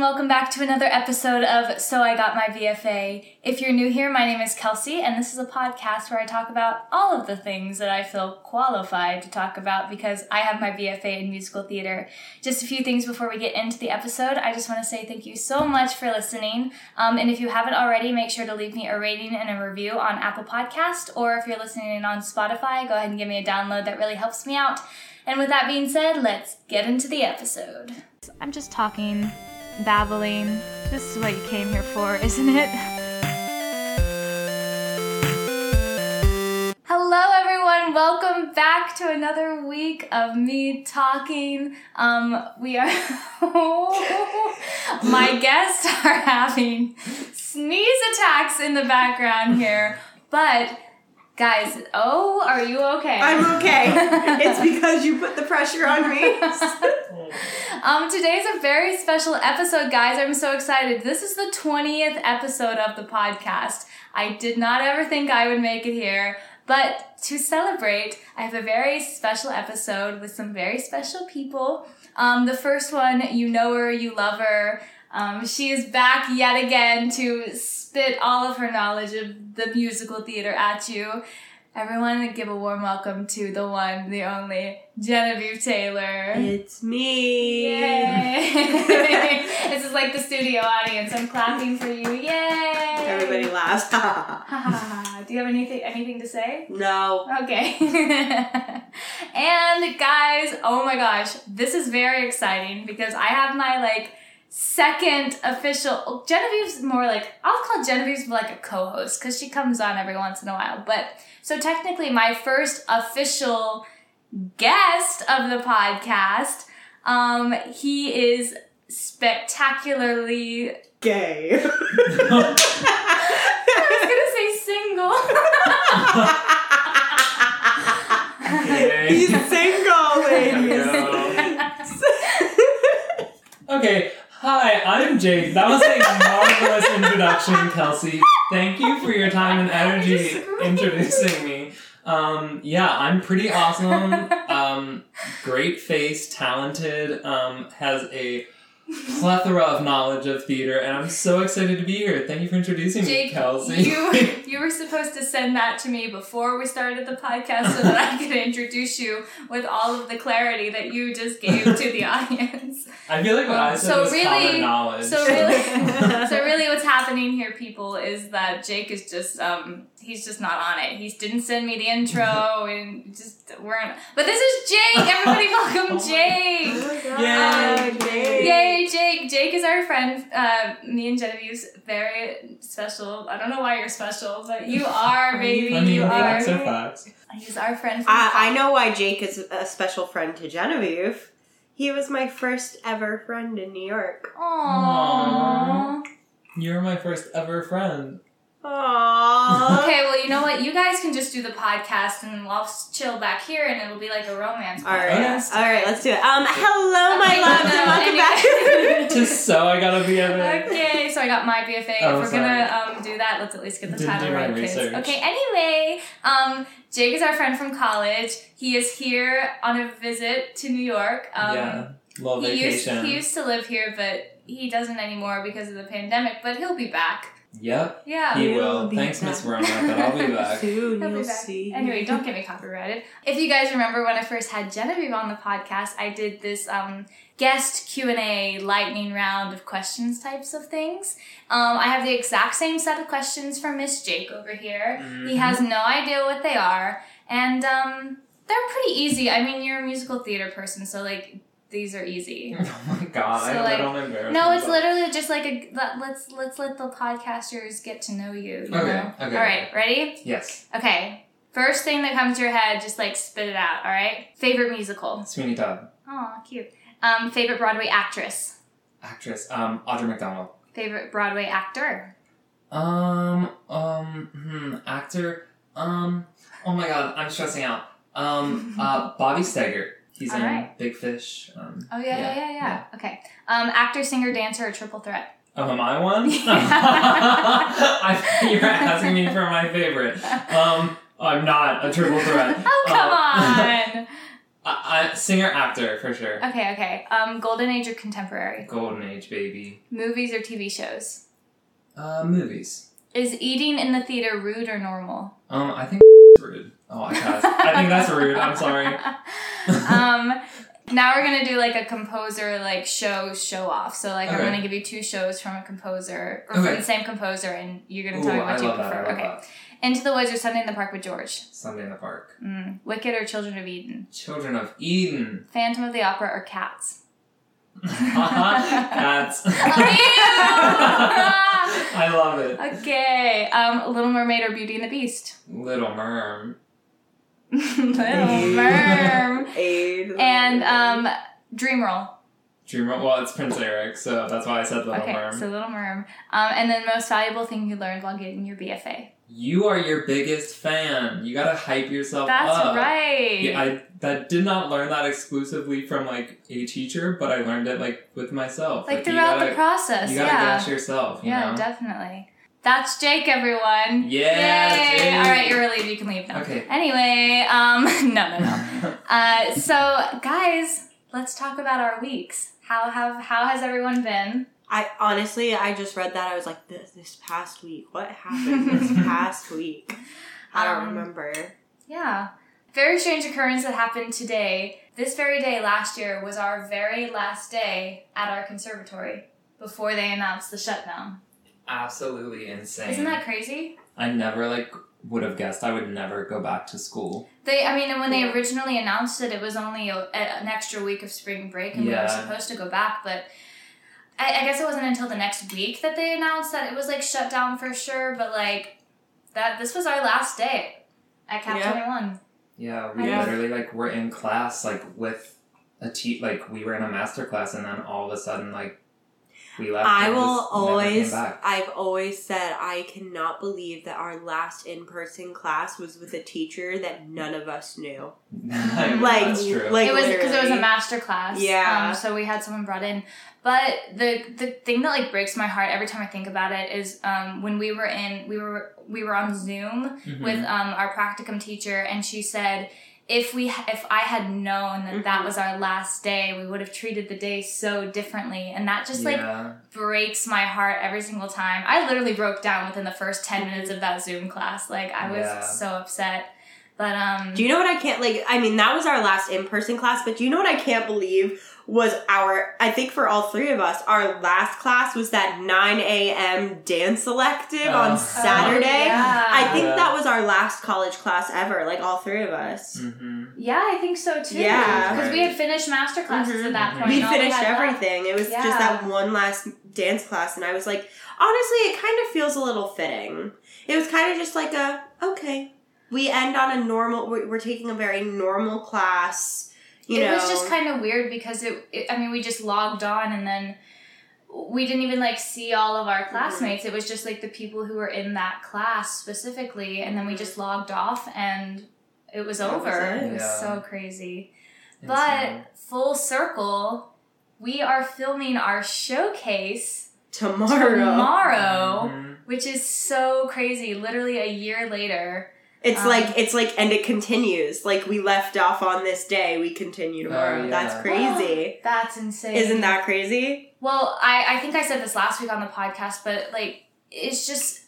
and welcome back to another episode of So I Got My BFA. If you're new here, my name is Kelsey, and this is a podcast where I talk about all of the things that I feel qualified to talk about because I have my BFA in musical theater. Just a few things before we get into the episode. I just want to say thank you so much for listening. Um, and if you haven't already, make sure to leave me a rating and a review on Apple Podcast, or if you're listening on Spotify, go ahead and give me a download. That really helps me out. And with that being said, let's get into the episode. I'm just talking, babbling. This is what you came here for, isn't it? Hello, everyone. Welcome back to another week of me talking. Um, we are. My guests are having sneeze attacks in the background here, but Guys, oh, are you okay? I'm okay. it's because you put the pressure on me. um, today's a very special episode, guys. I'm so excited. This is the 20th episode of the podcast. I did not ever think I would make it here, but to celebrate, I have a very special episode with some very special people. Um, the first one, you know her, you love her. Um, she is back yet again to spit all of her knowledge of the musical theater at you. Everyone, give a warm welcome to the one, the only Genevieve Taylor. It's me. Yay! this is like the studio audience. I'm clapping for you. Yay! Everybody laughs. Do you have anything anything to say? No. Okay. and guys, oh my gosh, this is very exciting because I have my like second official Genevieve's more like I'll call Genevieve's like a co-host because she comes on every once in a while. But so technically my first official guest of the podcast, um, he is spectacularly gay. I was gonna say single. He's single, ladies. okay, Hi, I'm Jake. That was a marvelous introduction, Kelsey. Thank you for your time and energy introducing me. Um, yeah, I'm pretty awesome. Um, great face, talented, um, has a plethora of knowledge of theater, and I'm so excited to be here. Thank you for introducing Jake, me, Kelsey. You, you were supposed to send that to me before we started the podcast so that I could introduce you with all of the clarity that you just gave to the audience. I feel like what I said so was really, common knowledge. So really, so really, what's happening here, people, is that Jake is just um, he's just not on it. He didn't send me the intro and just weren't. But this is Jake. Everybody, welcome oh Jake. Oh yay, um, Jake. Yay, Jake. Jake is our friend. Uh, me and Genevieve's very special. I don't know why you're special, but you are, baby. I mean, you facts are. are facts. He's our friend. I, I know why Jake is a special friend to Genevieve. He was my first ever friend in New York. Aww. Aww. You're my first ever friend. Aww. okay, well, you know what? You guys can just do the podcast and I'll chill back here and it'll be like a romance All right. podcast. All right, let's do it. Um, hello, my okay, loves, and welcome back. just so I got a BFA. Okay, so I got my BFA. Oh, if we're sorry. gonna um, do that, let's at least get the Didn't title right, kids. Okay, anyway, um, Jake is our friend from college. He is here on a visit to New York. Um, yeah, little vacation. Used, he used to live here, but he doesn't anymore because of the pandemic, but he'll be back. Yep. Yeah. He will. Thanks, Miss Rona, but I'll be back. Soon you'll see. Anyway, don't get me copyrighted. If you guys remember when I first had Genevieve on the podcast, I did this um, guest Q&A lightning round of questions types of things. Um, I have the exact same set of questions from Miss Jake over here. Mm-hmm. He has no idea what they are. And um, they're pretty easy. I mean, you're a musical theater person, so like these are easy. Oh my god! So I like, don't embarrass No, it's literally just like a let's let's let the podcasters get to know you. you okay. Know? Okay. All right. Ready? Yes. Okay. First thing that comes to your head, just like spit it out. All right. Favorite musical? Sweeney Todd. Oh, cute. Um, favorite Broadway actress? Actress. Um, Audra McDonald. Favorite Broadway actor? Um. Um. Hmm. Actor. Um. Oh my god, I'm stressing out. Um. Uh. Bobby Steggert. He's All in right. Big Fish. Um, oh yeah, yeah, yeah, yeah, yeah. Okay. Um, actor, singer, dancer, or triple threat? Oh, am I one? I, you're asking me for my favorite. Um, I'm not a triple threat. oh come uh, on. I, I, singer actor for sure. Okay, okay. Um, golden age or contemporary? Golden age baby. Movies or TV shows? Uh, movies. Is eating in the theater rude or normal? Um, I think rude. Oh. I think that's rude. I'm sorry. um, now we're gonna do like a composer like show show off. So like I'm gonna give you two shows from a composer or Okay. from the same composer, and you're gonna Ooh, tell me I what you. I prefer. love okay. that. Into the Woods or Sunday in the Park with George? Sunday in the Park. Mm. Wicked or Children of Eden? Children of Eden. Phantom of the Opera or Cats? Cats. I love it. okay. Um, Little Mermaid or Beauty and the Beast? Little Merm. Little Merm. Aid. And um, Dream Roll. Dream. Well, it's Prince Eric, so that's why I said Little okay, Merm. so Little Merm. Um, and then most valuable thing you learned while getting your BFA. You are your biggest fan. You gotta hype yourself That's up. That's right. Yeah, I that did not learn that exclusively from like a teacher, but I learned it like with myself. like you throughout gotta, the process. You gotta yeah. gas yourself. You yeah, know? definitely. That's Jake, everyone. Yeah, Yay! Jake. All right, you're relieved. You can leave now. Okay. Anyway, um, no, no, no. Uh, so guys, let's talk about our weeks. How have how has everyone been? I honestly, I just read that. I was like, this, this past week, what happened this past week? I don't Um, remember. Yeah. Very strange occurrence that happened today. This very day last year was our very last day at our conservatory before they announced the shutdown. Absolutely insane. Isn't that crazy? I never like would have guessed I would never go back to school. They, I mean, and when they originally announced it, it was only a, a- an extra week of spring break, and we were supposed to go back. But I, I guess it wasn't until the next week that they announced that it was like shut down for sure. But like that, this was our last day at Cap Yeah. Twenty One. Yeah, we Yeah. literally like were in class like with a te- like we were in a master class and then all of a sudden like we left. I will just never came always. I've always said, I cannot believe that our last in person class was with a teacher that none of us knew. Like, That's true. like it was because it was a master class. Yeah. Um, so we had someone brought in. But the the thing that like breaks my heart every time I think about it is um, when we were in we were we were on Zoom Mhm. with um, our practicum teacher, and she said. If we, if I had known that that Mhm. was our last day, we would have treated the day so differently, and that just like breaks my heart every single time. I literally broke down within the first 10 Mhm. minutes of that Zoom class. Like I was Yeah. so upset. But um Do you know what I can't like? I mean, that was our last in person class, but do you know what I can't believe was our? I think for all three of us, our last class was that nine a.m. dance elective Oh. on Oh, Saturday. yeah. I think Yeah. that was our last college class ever, like all three of us. Mm-hmm. Yeah, I think so too. Yeah. Because we had finished master classes Mhm. at that point. We and all finished left- everything. It was Yeah. just that one last dance class, and I was like, honestly, it kind of feels a little fitting. It was kind of just like a okay. We end on a normal. We're, we're taking a very normal class. You it know, was just kind of weird because it, it, I mean, we just logged on and then we didn't even like see all of our classmates. It was just like the people who were in that class specifically, and then we Mhm. just logged off and it was That was over. it. it was Yeah. so crazy. But full circle, we are filming our showcase tomorrow. tomorrow, Mhm. which is so crazy. Literally a year later. It's Um, like it's like, and it continues. Like we left off on this day, we continue tomorrow. Oh, yeah. That's crazy. That's insane. Isn't that crazy? Well, I, I think I said this last week on the podcast, but like it's just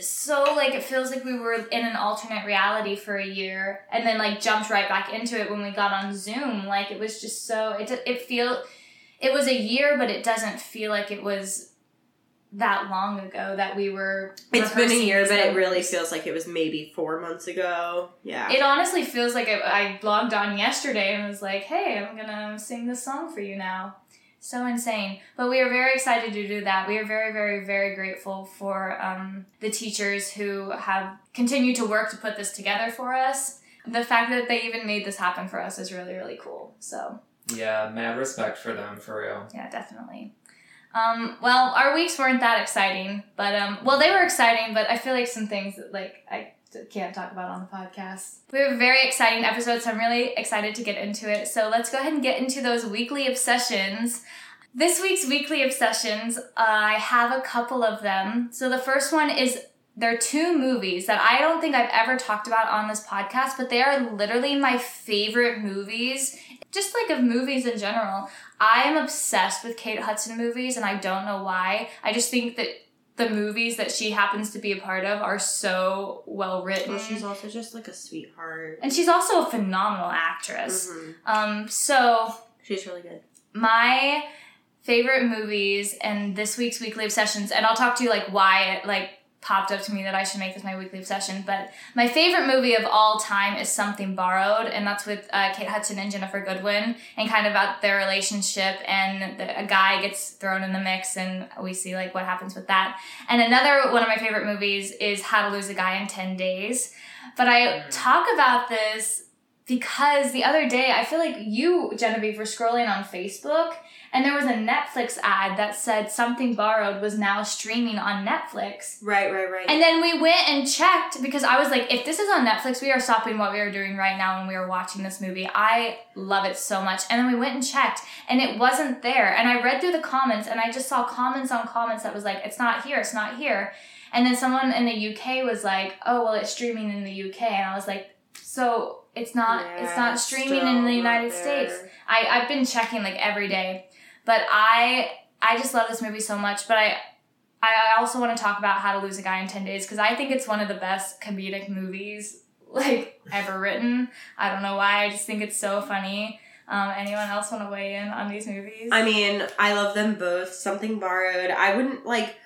so like it feels like we were in an alternate reality for a year and then like jumped right back into it when we got on Zoom. Like it was just so it it feel it was a year, but it doesn't feel like it was that long ago that we were. It's been a year, but it really feels like it was maybe four months ago. Yeah. It honestly feels like I, I logged on yesterday and was like, hey, I'm gonna sing this song for you now. So insane. But we are very excited to do that. We are very, very, very grateful for um, the teachers who have continued to work to put this together for us. The fact that they even made this happen for us is really, really cool. So, Yeah, mad respect for them for real. yeah, definitely. Um, well, our weeks weren't that exciting, but um, well, they were exciting, but I feel like some things that like I can't talk about on the podcast. We have a very exciting episode, so I'm really excited to get into it. So let's go ahead and get into those weekly obsessions. This week's weekly obsessions, I have a couple of them. So the first one is there are two movies that I don't think I've ever talked about on this podcast, but they are literally my favorite movies, just like of movies in general. I am obsessed with Kate Hudson movies, and I don't know why. I just think that the movies that she happens to be a part of are so well written. Well, she's also just like a sweetheart. and she's also a phenomenal actress. Mhm. Um, so She's really good. my favorite movies and this week's weekly obsessions and i'll talk to you like why it like popped up to me that i should make this my weekly obsession but my favorite movie of all time is something borrowed and that's with uh, kate hudson and ginnifer goodwin and kind of about their relationship and the, a guy gets thrown in the mix and we see like what happens with that and another one of my favorite movies is how to lose a guy in 10 days but i Mm. talk about this because the other day I feel like you, Genevieve, were scrolling on Facebook and there was a Netflix ad that said something borrowed was now streaming on Netflix. Right, right, right. And then we went and checked because I was like, if this is on Netflix, we are stopping what we are doing right now when we are watching this movie. I love it so much. And then we went and checked and it wasn't there. And I read through the comments and I just saw comments on comments that was like, it's not here, it's not here. And then someone in the UK was like, oh, well, it's streaming in the UK. And I was like, so it's not, it's not streaming in the United. States. I, I've been checking like every day, but I I just love this movie so much. But I I also want to talk about How to Lose a Guy in Ten Days because I think it's one of the best comedic movies like ever written. I don't know why. I just think it's so funny. Um, anyone else want to weigh in on these movies? I mean, I love them both. Something borrowed. I wouldn't like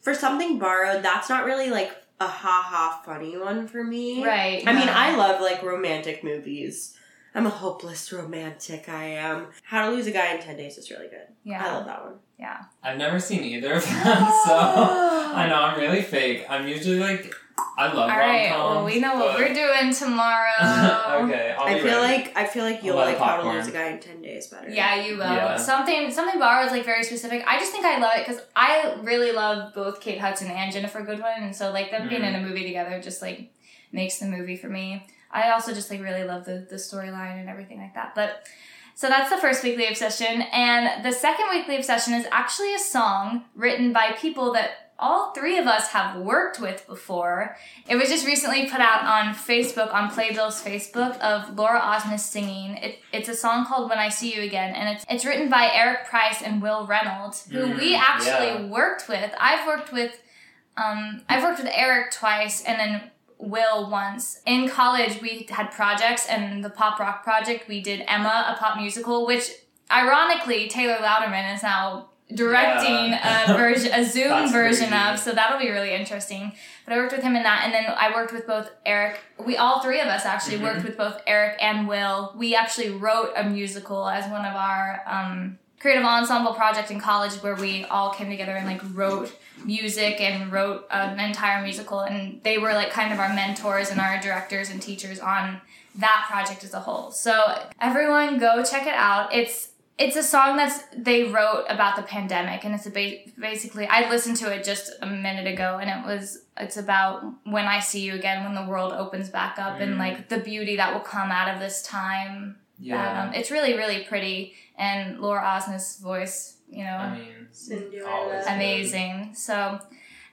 for something borrowed. That's not really like a ha ha funny one for me. right. I mean. I love like romantic movies. I'm a hopeless romantic. I am. How to Lose a Guy in Ten Days is really good. yeah I love that one. yeah. I've never seen either of them, so I know I'm really fake. I'm usually like, I love All right. rom-coms, Well, we know what but- we're doing tomorrow. okay, I'll I be feel ready. like I feel like you'll I'll buy like How to popcorn. Lose a Guy in Ten Days better. Yeah, you will. Yeah. Something something borrowed is like very specific. I just think I love it because I really love both Kate Hudson and Ginnifer Goodwin, and so like them being Mhm. in a movie together just like makes the movie for me. I also just like really love the the storyline and everything like that. But so that's the first weekly obsession, and the second weekly obsession is actually a song written by people that all three of us have worked with before. It was just recently put out on Facebook, on Playbill's Facebook, of Laura Osnes singing. It, it's a song called When I See You Again, and it's, it's written by Eric Price and Will Reynolds, who Mm, we actually yeah. worked with. I've worked with, um, I've worked with Eric twice, and then Will once. In college, we had projects, and the pop rock project, we did Emma, a pop musical, which ironically, Taylor Louderman is now directing Yeah. a version, a Zoom version crazy. of. So that'll be really interesting. But I worked with him in that, and then I worked with both Eric. We all three of us actually Mhm. worked with both Eric and Will. We actually wrote a musical as one of our um, creative ensemble project in college, where we all came together and like wrote music and wrote an entire musical. And they were like kind of our mentors and our directors and teachers on that project as a whole. So everyone go check it out. It's it's a song that's they wrote about the pandemic and it's a ba- basically I listened to it just a minute ago and it was it's about when I see you again when the world opens back up and Mm. like the beauty that will come out of this time. Yeah. Um, it's really really pretty and Laura Osnes' voice, you know, I mean, Cinderella. always good. amazing. So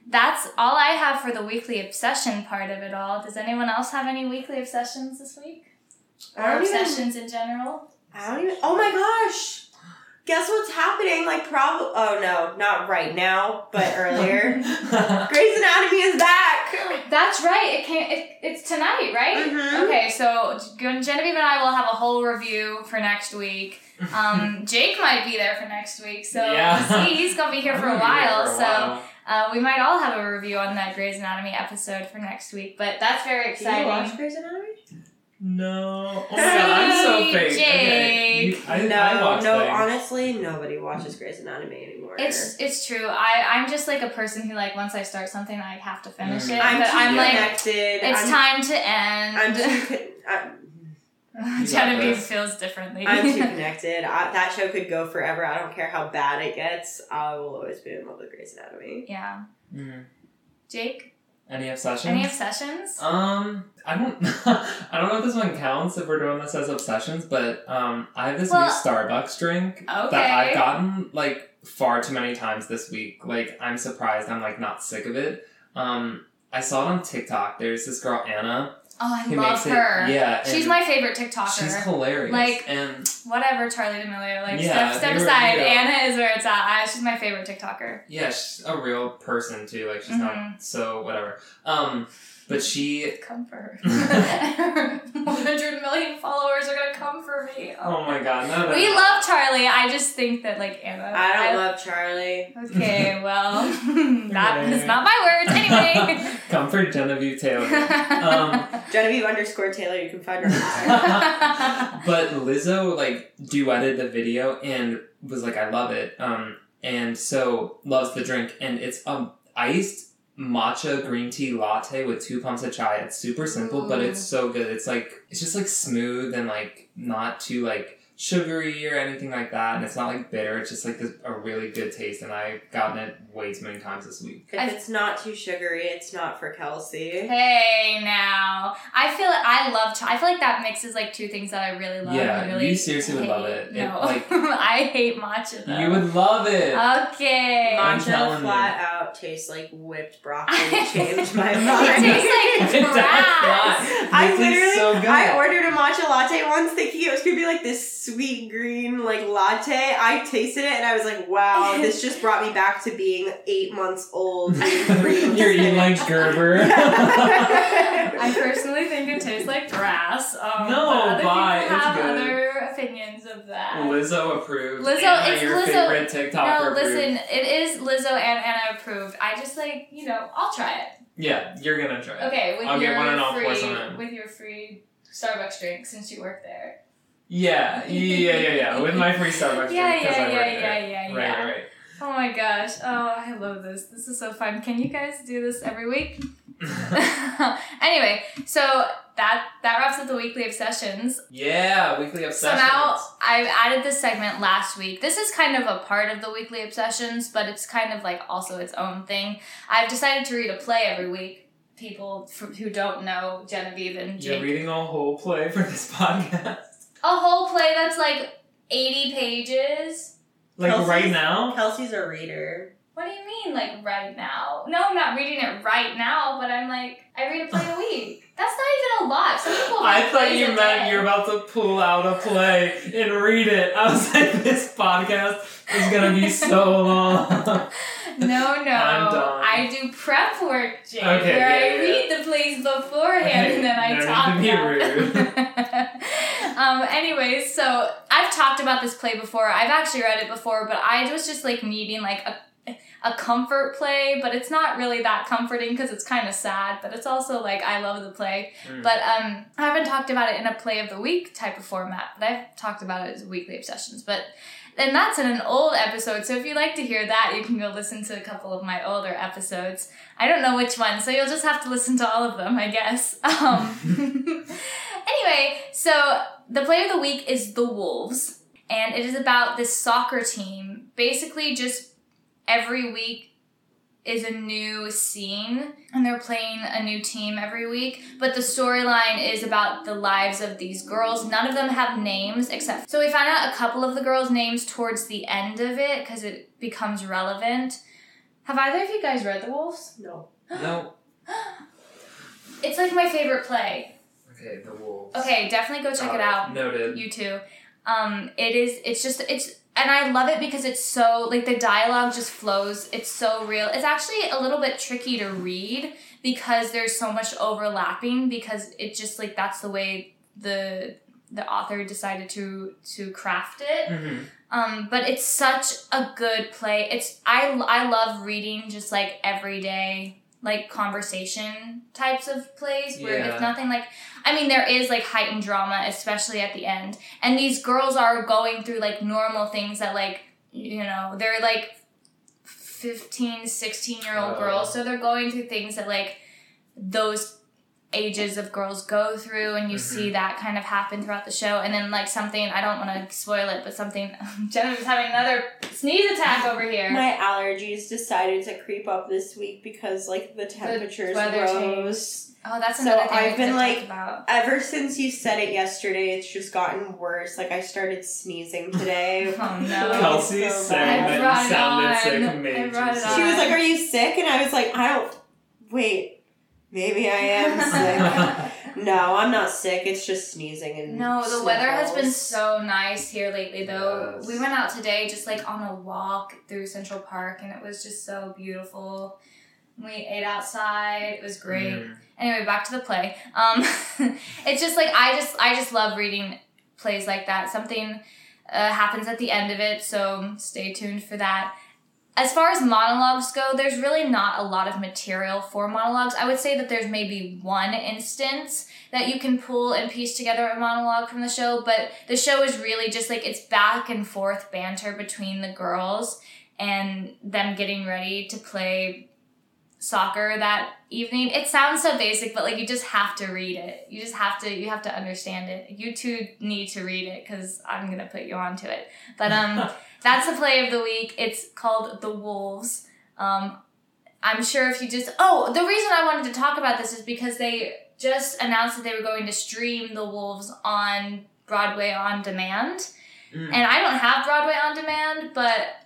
that's all I have for the weekly obsession part of it all. Does anyone else have any weekly obsessions this week? Or don't even- obsessions in general? I don't even. Oh my gosh! Guess what's happening? Like, probably. Oh no, not right now, but earlier. Grey's Anatomy is back. That's right. It came. It, it's tonight, right? Mhm. Okay, so Genevieve and I will have a whole review for next week. Um, Jake might be there for next week, so Yeah. see, he's gonna be here for a I'm be here while. for a so while. Uh, we might all have a review on that Grey's Anatomy episode for next week. But that's very Do you exciting. watch Grey's Anatomy? No. Oh my god, I'm so See, fake. Okay. You, I, no, I no. things. Honestly, nobody watches Grey's Anatomy anymore. It's it's true. I I'm just like a person who like once I start something I have to finish Mm. it. I'm but too I'm like connected. it's I'm, time to end. I'm too. Con- I'm, You got Genevieve this. feels differently. I'm too connected. I, that show could go forever. I don't care how bad it gets. I will always be in love with Grey's Anatomy. yeah. Mm. Jake, Any obsessions? any obsessions? Um, I don't, I don't know if this one counts if we're doing this as obsessions, but um, I have this Well- new Starbucks drink that I've gotten like far too many times this week. Like, I'm surprised I'm like not sick of it. Um, I saw it on TikTok. There's this girl Anna. Oh, I love makes it- her. yeah, She's my favorite TikToker. She's hilarious. Like- and Whatever, Charli D'Amelio. Like, Yeah, step, step were aside. Anna is where it's at. I, she's my favorite TikToker. yeah, she's a real person too. Like she's Mhm. not so whatever. Um, but she. Come for her. 100 million followers are gonna come for me. Oh my god, no, no. We no. love Charli. I just think that, like, Anna. I don't love Charli. Okay, well, that Okay. is not my words. Anyway. Comfort Genevieve Taylor. Um, Genevieve underscore Taylor, you can find her on but Lizzo like duetted the video and was like, I love it. Um, and so loves the drink, and it's um iced matcha green tea latte with two pumps of chai. It's super simple, but it's mm. so good. It's like it's just like smooth and like not too like sugary or anything like that, and it's not like bitter. It's just like this, a really good taste, and I've gotten it way too many times this week. If it's not too sugary, it's not for Kelsey. hey, now. I feel I love. Ch- I feel like that mixes like two things that I really love. Yeah, and really you seriously would love hate. it. It, No, like- I hate matcha though. You would love it. Okay. I'm Matcha telling you. flat out tastes like whipped broccoli. Changed my mind. It tastes like It grass. I literally, so good. I ordered a matcha latte once, thinking it was gonna be like this sweet green like latte. I tasted it and I was like, wow, this just brought me back to being eight months old. You're eating like spinach. Gerber. I personally think it tastes like grass. Um, No, but other bye, people it's have good. other opinions of that. Lizzo approved. Lizzo, Anna, it's your Lizzo- favorite TikToker No, approved. listen, it is Lizzo and Anna approved. I just like, you know, I'll try it. Yeah, you're gonna try. it. Okay, with I'll your get one and I'll free, pour some in. with your free Starbucks drink since you work there. Yeah, yeah, yeah, yeah. With my free Starbucks Yeah, drink because yeah, I work yeah, there. yeah, yeah, Right, yeah. right. Oh my gosh. Oh, I love this. This is so fun. Can you guys do this every week? anyway, so that that wraps up the weekly obsessions. yeah, weekly obsessions. So now I've added this segment last week. This is kind of a part of the weekly obsessions, but it's kind of like also its own thing. I've decided to read a play every week. People f- who don't know Genevieve and You're reading a whole play for this podcast. A whole play that's like eighty pages. Like Kelsey's- right now? Kelsey's a reader. What do you mean, like right now? No, I'm not reading it right now, but I'm like, I read a play a week. That's not even a lot. Some people. I thought you meant day. you're about to pull out a play and read it. I was like, this podcast is gonna be so long. No, no. I'm done. I do prep work, Jake, Okay, where yeah, I yeah. read the plays beforehand Okay, and then I no talk need to be about um, anyways, so I've talked about this play before. I've actually read it before, but I was just like needing like a a comfort play, but it's not really that comforting because it's kind of sad, but it's also like I love the play. Mm. But um I haven't talked about it in a play of the week type of format, but I've talked about it as weekly obsessions. But and that's in an old episode. So if you'd like to hear that, you can go listen to a couple of my older episodes. I don't know which one, so you'll just have to listen to all of them, I guess. Um, anyway, so the play of the week is The Wolves, and it is about this soccer team. Basically, just every week is a new scene and they're playing a new team every week but the storyline is about the lives of these girls none of them have names except so we find out a couple of the girls names towards the end of it because it becomes relevant have either of you guys read the wolves No. no. it's like my favorite play Okay, the wolves. okay definitely go check Got it out Noted. you too um it is it's just it's and i love it because it's so like the dialogue just flows it's so real it's actually a little bit tricky to read because there's so much overlapping because it just like that's the way the the author decided to to craft it Mhm. um, but it's such a good play. It's I I love reading just like everyday like conversation types of plays where Yeah. it's nothing like I mean there is like heightened drama especially at the end. And these girls are going through like normal things that like you know, they're like 15, 16 year old Oh. girls so they're going through things that like those ages of girls go through and you Mhm. see that kind of happen throughout the show and then like something i don't want to spoil it but something jennifer's having another sneeze attack over here My allergies decided to creep up this week because like the temperatures weather rose. oh that's So another thing I've we been, could like, talk about Ever since you said it yesterday, it's just gotten worse. Like I started sneezing today. oh no Kelsey it's so saying. I that brought you it sounded on. sick I brought it sick. She was like, "Are you sick?" And I was like, "I don't." Wait, Maybe I am sick. no, I'm not sick. It's just sneezing and No, the weather has been so nice here lately though. Yes. We went out today just like on a walk through Central Park and it was just so beautiful. We ate outside. It was great. Mm. Anyway, back to the play. Um it's just like I just I just love reading plays like that. Something uh, happens at the end of it, so stay tuned for that. As far as monologues go, there's really not a lot of material for monologues. I would say that there's maybe one instance that you can pull and piece together a monologue from the show, but the show is really just like it's back and forth banter between the girls and them getting ready to play soccer that evening. It sounds so basic, but like you just have to read it. You just have to you have to understand it. You two need to read it cuz I'm going to put you onto it. But um that's the play of the week. It's called The Wolves. Um I'm sure if you just Oh, the reason I wanted to talk about this is because they just announced that they were going to stream The Wolves on Broadway on demand. Mm. And I don't have Broadway on demand, but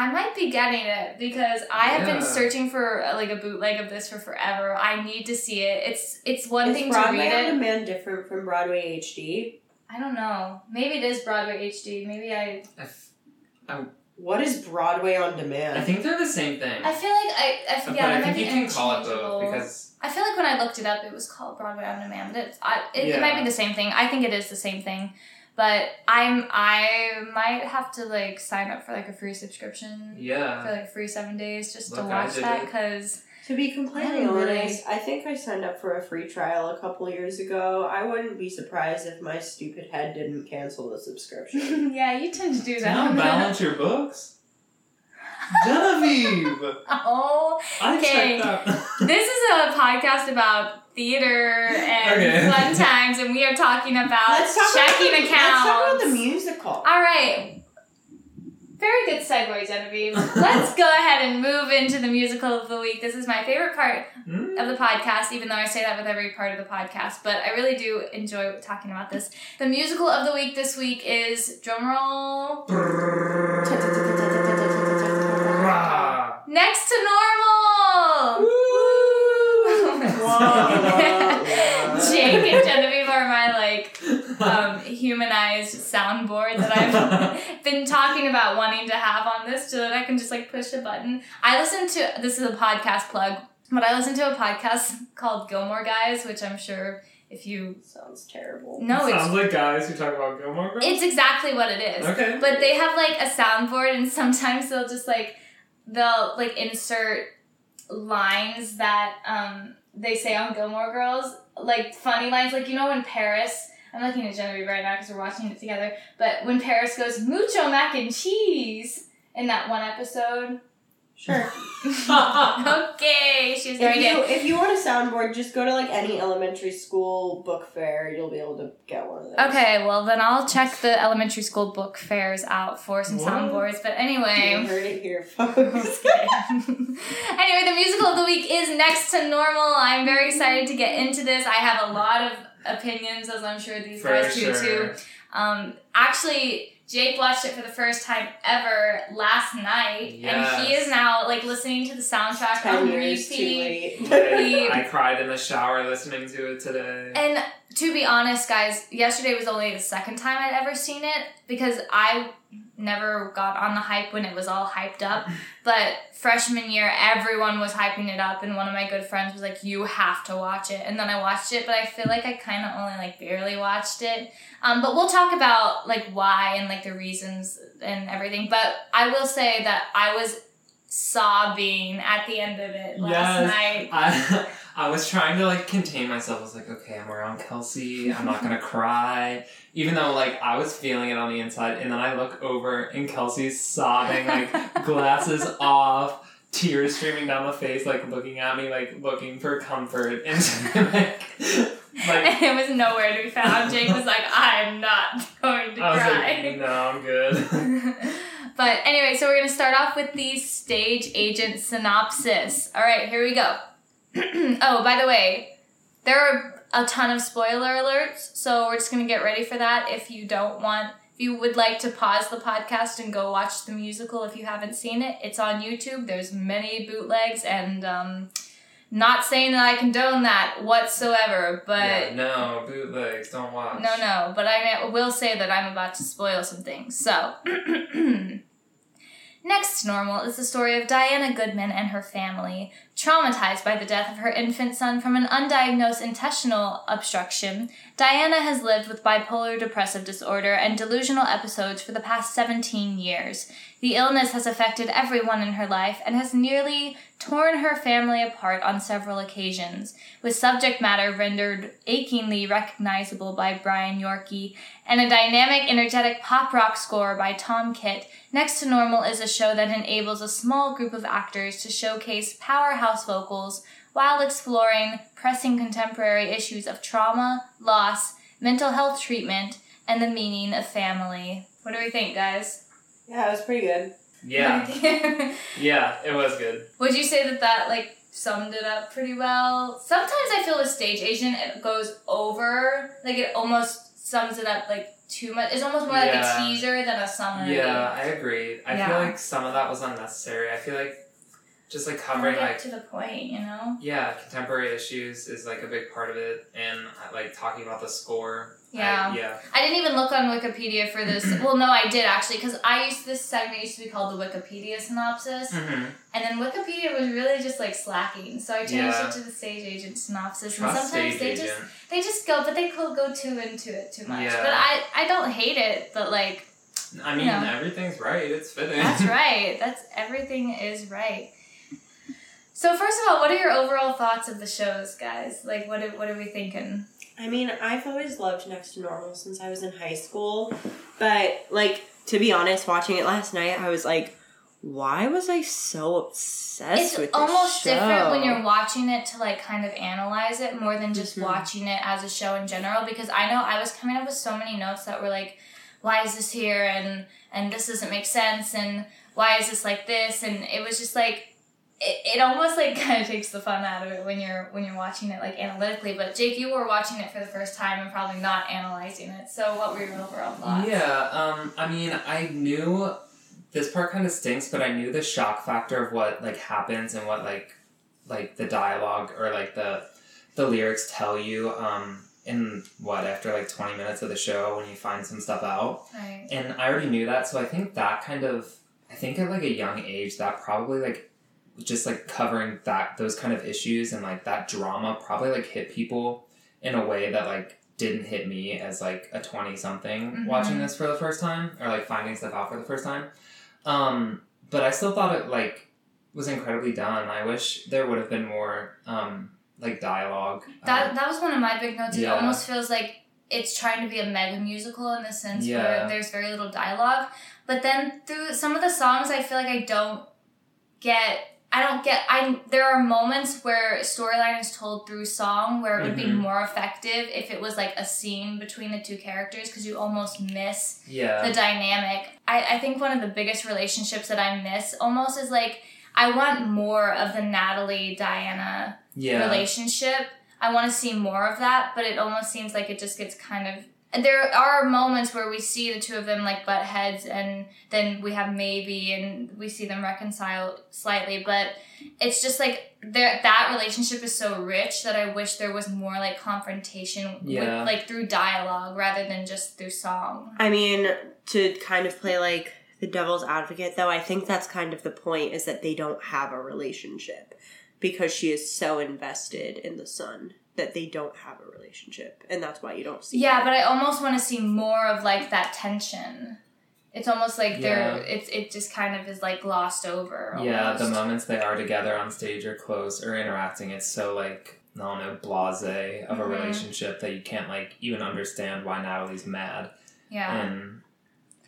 I might be getting it because I have been searching for uh, like a bootleg of this for forever. I need to see it. It's it's one Is thing Broadway to read it. on it. demand different from Broadway HD? I don't know. Maybe it is Broadway HD. Maybe I. I, f- What is Broadway on demand? I think they're the same thing. I feel like I. I but forget. I think you can call it interchangeable. both because I feel like when I looked it up, it was called Broadway on Demand. It's, I, it, it might be the same thing. I think it is the same thing, but I'm I might have to like sign up for like a free subscription for like free seven days just to Look, I watch that because To be completely I'm really- honest, I think I signed up for a free trial a couple years ago. I wouldn't be surprised if my stupid head didn't cancel the subscription. yeah, you tend to do Do you not that. balance your books? Genevieve! oh, I Okay. checked out. this is a podcast about theater and Okay. fun times, and we are talking about let's talk checking about the, accounts. Let's talk about the musical. All right. Very good segue, Genevieve. Let's go ahead and move into the musical of the week. This is my favorite part Mm. of the podcast, even though I say that with every part of the podcast, but I really do enjoy talking about this. The musical of the week this week is drumroll Rah. Next to Normal! Jake and Genevieve are my like um, humanized soundboard that I've been talking about wanting to have on this so that I can just like push a button. I listen to this is a podcast plug, but I listen to a podcast called Gilmore Guys, which I'm sure if you Sounds terrible. no, it Sounds it's like guys who talk about Gilmore Girls. it's exactly what it is. okay. But they have like a soundboard, and sometimes they'll just like they'll like insert lines that um they say on Gilmore Girls, like funny lines, like you know when Paris. I'm looking at Genevieve right now because we're watching it together. But when Paris goes mucho mac and cheese in that one episode, Sure. okay, she's If very you good. if you want a soundboard, just go to like any elementary school book fair. You'll be able to get one of those. Okay, well then I'll check the elementary school book fairs out for some What? soundboards. But anyway. You heard it here, folks. Anyway, the musical of the week is Next to Normal. I'm very excited to get into this. I have a lot of opinions, as I'm sure these For guys do sure. too. Um, actually, Jake watched it for the first time ever last night, and he is now like listening to the soundtrack Ten on years too repeat. late. I, I cried in the shower listening to it today. And to be honest, guys, yesterday was only the second time I'd ever seen it because I never got on the hype when it was all hyped up. But freshman year, everyone was hyping it up, and one of my good friends was like, "You have to watch it." And then I watched it, but I feel like I kind of only like barely watched it. Um, but we'll talk about like why and like the reasons and everything. But I will say that I was sobbing at the end of it last Yes. night. I I was trying to like contain myself. I was like, okay, I'm around Kelsey. I'm not gonna cry, even though like I was feeling it on the inside. And then I look over and Kelsey's sobbing, like glasses off, tears streaming down the face, like looking at me, like looking for comfort, and like, like it was nowhere to be found. Jake was like, I'm not going to I was cry. like, no, I'm good. but anyway, so we're to start off with the stage agent synopsis. All right, here we go. oh, by the way, there are a ton of spoiler alerts, so we're just going to get ready for that. If you don't want, if you would like to pause the podcast and go watch the musical if you haven't seen it, it's on YouTube. There's many bootlegs and um, Not saying that I condone that whatsoever, but yeah, no bootlegs, don't watch. no, no. But I will say that I'm about to spoil some things. So. Next normal is the story of Diana Goodman and her family. Traumatized by the death of her infant son from an undiagnosed intestinal obstruction, Diana has lived with bipolar depressive disorder and delusional episodes for the past 17 years. The illness has affected everyone in her life and has nearly torn her family apart on several occasions, with subject matter rendered achingly recognizable by Brian Yorkey and a dynamic, energetic pop rock score by Tom Kitt. Next to Normal is a show that enables a small group of actors to showcase powerhouse vocals while exploring pressing contemporary issues of trauma, loss, mental health treatment, and the meaning of family. What do we think, guys? Yeah, it was pretty good. Yeah, yeah, it was good. Would you say that that like summed it up pretty well? Sometimes I feel with Stage Agent it goes over, like it almost sums it up like too much. It's almost more like a teaser than a summary. Yeah, I agree. I Yeah. feel like some of that was unnecessary. I feel like just like covering like to the point, you know. yeah, contemporary issues is like a big part of it, and uh, like talking about the score. I- Yeah. yeah. I didn't even look on Wikipedia for this. well, no, I did actually, because I used this segment used to be called the Wikipedia synopsis, hmm and then Wikipedia was really just like slacking, so I changed Yeah. it to the stage agent synopsis. Trust and sometimes stage they agent. just they just go, but they could go too into it too much. Yeah. But I I don't hate it, but like I mean, Yeah. everything's right. It's fitting. that's right. That's everything is right. So first of all, what are your overall thoughts of the shows, guys? Like, what are, what are we thinking? I mean, I've always loved Next to Normal since I was in high school. But, like, to be honest, watching it last night, I was like, why was I so obsessed It's with this It's almost show? different when you're watching it to like kind of analyze it more than just Mhm. watching it as a show in general. Because I know I was coming up with so many notes that were like, why is this here and and this doesn't make sense and why is this like this and it was just like it, it almost like kind of takes the fun out of it when you're when you're watching it like analytically but jake you were watching it for the first time and probably not analyzing it so what were your overall thoughts Yeah, um, I mean, I knew this part kind of stinks, but I knew the shock factor of what like happens and what like like the dialogue or like the the lyrics tell you um in what after like 20 minutes of the show when you find some stuff out. right And I already knew that, so I think that kind of I think at like a young age that probably like just like covering that those kind of issues and like that drama probably like hit people in a way that like didn't hit me as like a 20 something Mhm. watching this for the first time or like finding stuff out for the first time um but i still thought it like was incredibly done i wish there would have been more um like dialogue That Um, that was one of my big notes. It almost feels like it's trying to be a mega musical in the sense Yeah. where there's very little dialogue. But then through some of the songs, I feel like I don't get. I don't get. I there are moments where storyline is told through song where it would be Mhm. more effective if it was like a scene between the two characters because you almost miss yeah the dynamic. I, I think one of the biggest relationships that I miss almost is like I want more of the Natalie Diana yeah relationship. I want to see more of that, but it almost seems like it just gets kind of. And there are moments where we see the two of them like butt heads, and then we have maybe, and we see them reconcile slightly. But it's just like there that relationship is so rich that I wish there was more like confrontation, Yeah. with, like through dialogue rather than just through song. I mean, to kind of play like the devil's advocate, though, I think that's kind of the point is that they don't have a relationship because she is so invested in the son that they don't have a relationship, and that's why you don't see. Yeah, it. but I almost want to see more of like that tension. It's almost like Yeah. they're it's it just kind of is like glossed over. Yeah, the moments they are together on stage or close or interacting, it's so like I don't know, blase of a Mhm. relationship that you can't like even understand why Natalie's mad. Yeah. And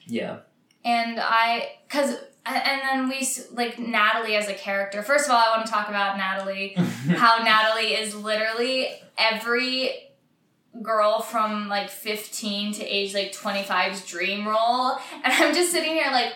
yeah, and I because and then we like Natalie as a character. First of all, I want to talk about Natalie. How Natalie is literally every girl from like 15 to age like 25's dream role and i'm just sitting here like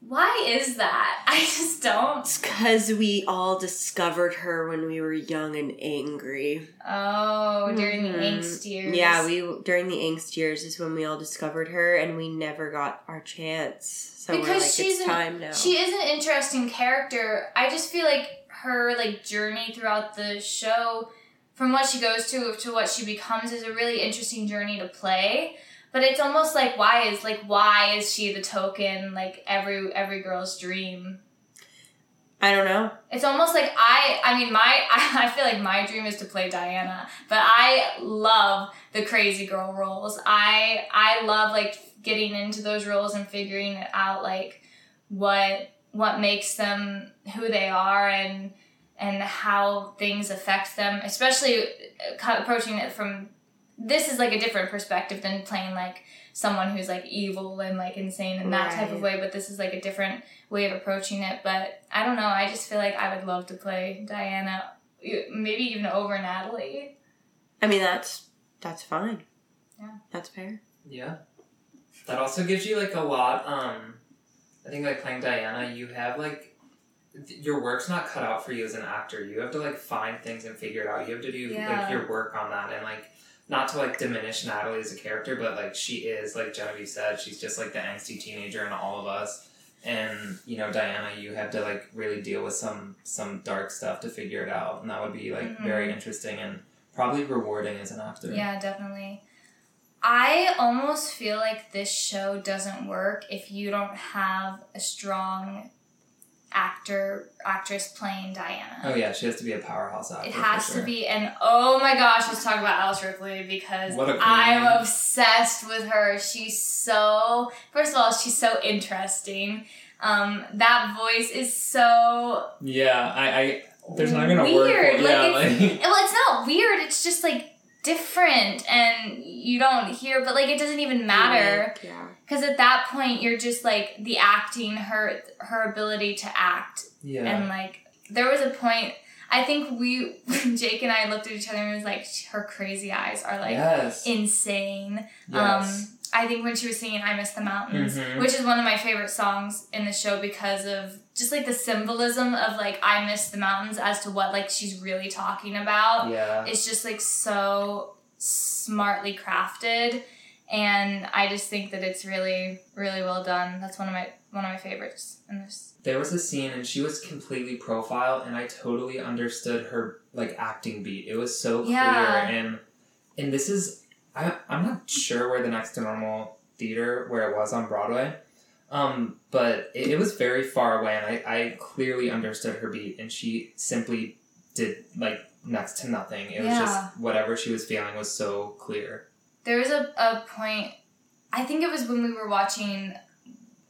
Why is that? I just don't. It's because we all discovered her when we were young and angry. Oh, during the Mhm. angst years. Yeah, we during the angst years is when we all discovered her, and we never got our chance. So Because like, she's an- time now. She is an interesting character. I just feel like her like journey throughout the show, from what she goes to to what she becomes, is a really interesting journey to play. But it's almost like why is like why is she the token like every every girl's dream? I don't know. It's almost like I I mean my I, I feel like my dream is to play Diana, but I love the crazy girl roles. I I love like getting into those roles and figuring it out like what what makes them who they are and and how things affect them, especially uh, approaching it from this is like a different perspective than playing like someone who's like evil and like insane in that type of way, but this is like a different way of approaching it. But I don't know. I just feel like I would love to play Diana, maybe even over Natalie. I mean, that's that's fine. Yeah. that's fair. Yeah. That also gives you like a lot. Um, I think like playing Diana, you have like th- your work's not cut out for you as an actor. You have to like find things and figure it out. You have to do Yeah. like your work on that and like not to like diminish Natalie as a character, but like she is like Genevieve said, she's just like the angsty teenager in all of us. And you know Diana, you have to like really deal with some some dark stuff to figure it out, and that would be like Mhm. very interesting and probably rewarding as an actor. Yeah, definitely. I almost feel like this show doesn't work if you don't have a strong actor actress playing Diana. Oh yeah, she has to be a powerhouse actor. It has sure. to be, and oh my gosh, let's talk about Alice Ripley because What a queen. I'm obsessed with her. She's so, first of all, she's so interesting. Um, that voice is so Yeah, I, I there's not gonna weird. work. Like, yeah, it's, like well, it's not weird. It's just like different, and you don't hear, but like it doesn't even matter Yeah. because at that point you're just like the acting, her her ability to act yeah. and like there was a point I think we Jake and I looked at each other and it was like her crazy eyes are like yes. insane. yes. Um I think when she was singing I Miss the Mountains, Mhm. which is one of my favorite songs in the show because of just like the symbolism of like I miss the mountains as to what like she's really talking about. yeah. It's just like so smartly crafted and I just think that it's really really well done. That's one of my one of my favorites in this. There was a scene and she was completely profile and I totally understood her like acting beat. It was so clear Yeah. and and this is I I'm not sure where the next to normal theater where it was on Broadway. Um, but it, it was very far away and I, I clearly understood her beat and she simply did like next to nothing. It was just whatever she was feeling was so clear. There was a, a point, I think it was when we were watching,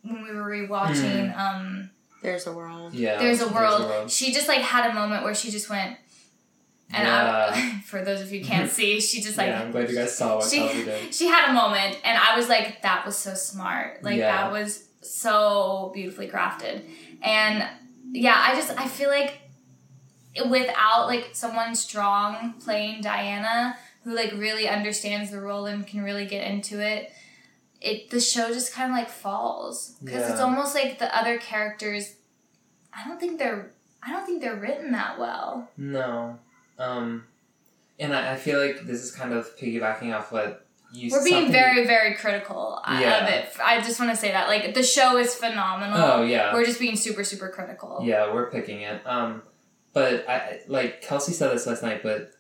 when we were rewatching, um, There's a world. Yeah. There's a World. She just like had a moment where she just went, and yeah. I, for those of you who can't see, she just like, yeah, I'm glad you guys saw what she- Kelsey did. she had a moment, and I was like, that was so smart. Like, Yeah. that was so beautifully crafted. And yeah, I just, I feel like without like someone strong playing Diana who like really understands the role and can really get into it it the show just kind of like falls because it's almost like the other characters i don't think they're i don't think they're written that well No. Um, and I, I feel like this is kind of piggybacking off what we're being very very critical Yeah. of it i just want to say that like the show is phenomenal Oh, yeah. we're just being super super critical Yeah, we're picking it. Um, but I I- like Kelsey said this last night, but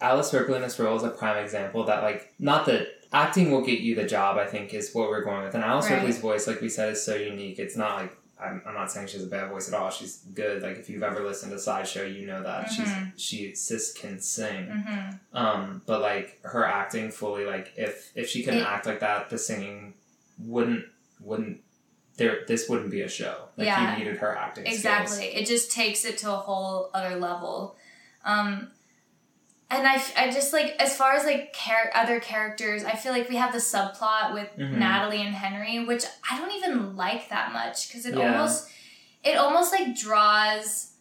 Alice Ripley in this role is a prime example that like not that acting will get you the job. I think is what we're going with. And Alice Right. Ripley's voice, like we said, is so unique. It's not like I'm, I'm not saying she has a bad voice at all. She's good. Like if you've ever listened to Sideshow, you know that Mhm. she's she sis can sing. hmm Um, but like her acting fully, like if if she couldn't It- act like that, the singing wouldn't wouldn't there. This wouldn't be a show. Like Yeah. you needed her acting skills. Exactly. It just takes it to a whole other level. Um, and I, I just like, as far as like char- other characters, I feel like we have the subplot with Mhm. Natalie and Henry, which I don't even like that much because it Yeah. almost, it almost like draws,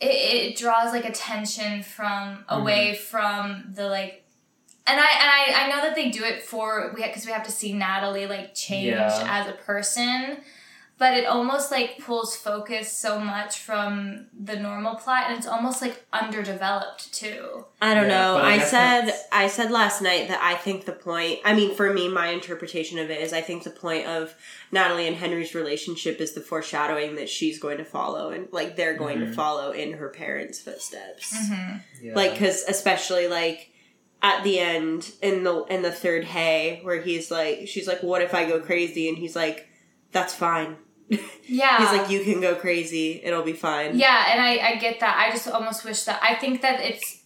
it, it draws like attention from away from the like and I and I, I know that they do it for we because we have to see Natalie like change Yeah. as a person, but it almost like pulls focus so much from the normal plot and it's almost like underdeveloped too. I don't Yeah, know. I I, said that's- I said last night that I think the point I mean for me my interpretation of it is I think the point of Natalie and Henry's relationship is the foreshadowing that she's going to follow and like they're going to Mhm. follow in her parents' footsteps. Mm-hmm. Yeah. Like cuz especially like at the end in the in the third hay where he's like she's like what if I go crazy and he's like that's fine. Yeah. He's like you can go crazy. It'll be fine. Yeah, and I, I get that. I just almost wish that I think that it's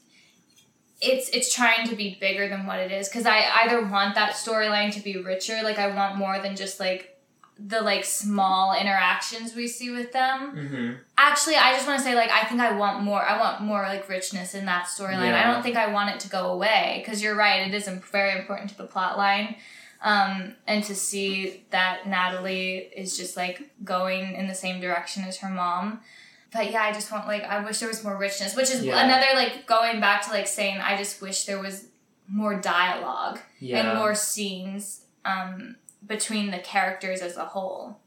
it's it's trying to be bigger than what it is because I either want that storyline to be richer, like I want more than just like the like small interactions we see with them. hmm Actually, I just want to say like I think I want more. I want more like richness in that storyline. I don't think I want it to go away because you're right. It is im- very important to the plot line. Um, and to see that Natalie is just like going in the same direction as her mom. But yeah, I just want like I wish there was more richness, which is Yeah. another like going back to like saying I just wish there was more dialogue Yeah. and more scenes um, between the characters as a whole.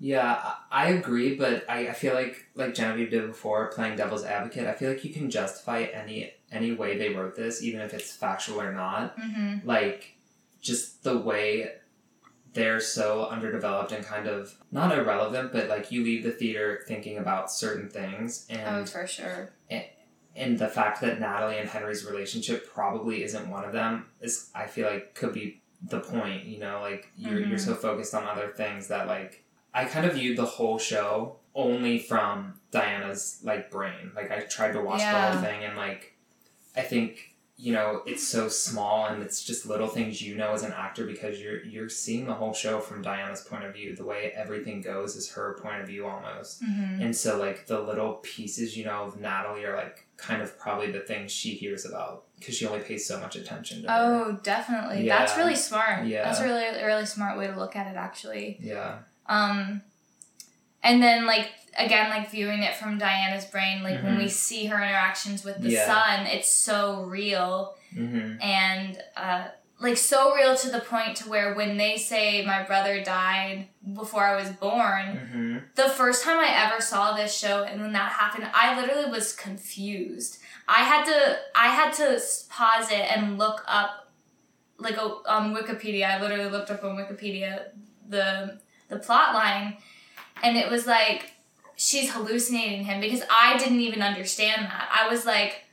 Yeah, I agree, but I, I feel like like Genevieve did before, playing devil's advocate. I feel like you can justify any any way they wrote this, even if it's factual or not. Mm-hmm. Like just the way they're so underdeveloped and kind of not irrelevant, but like you leave the theater thinking about certain things And, Oh, and for sure. and the fact that Natalie and Henry's relationship probably isn't one of them is I feel like could be the point, you know, like you're you're Mhm. so focused on other things that like I kind of viewed the whole show only from Diana's like brain. Like I tried to watch the whole thing and like I think you know it's so small and it's just little things you know as an actor because you're you're seeing the whole show from Diana's point of view. The way everything goes is her point of view almost. Mm-hmm. And so, like, the little pieces, you know, of Natalie are, like, kind of probably the things she hears about because she only pays so much attention to her. Oh, definitely. That's really smart. Yeah. That's a really, a really smart way to look at it, actually. Yeah. Um, and then like again, like viewing it from Diana's brain, like when Mhm. we see her interactions with the Yeah. son, it's so real Mm-hmm. and uh, like so real to the point to where when they say my brother died before I was born, Mm-hmm. the first time I ever saw this show and when that happened, I literally was confused. I had to I had to pause it and look up like on Wikipedia. I literally looked up on Wikipedia the the plot line and it was like she's hallucinating him because I didn't even understand that. I was like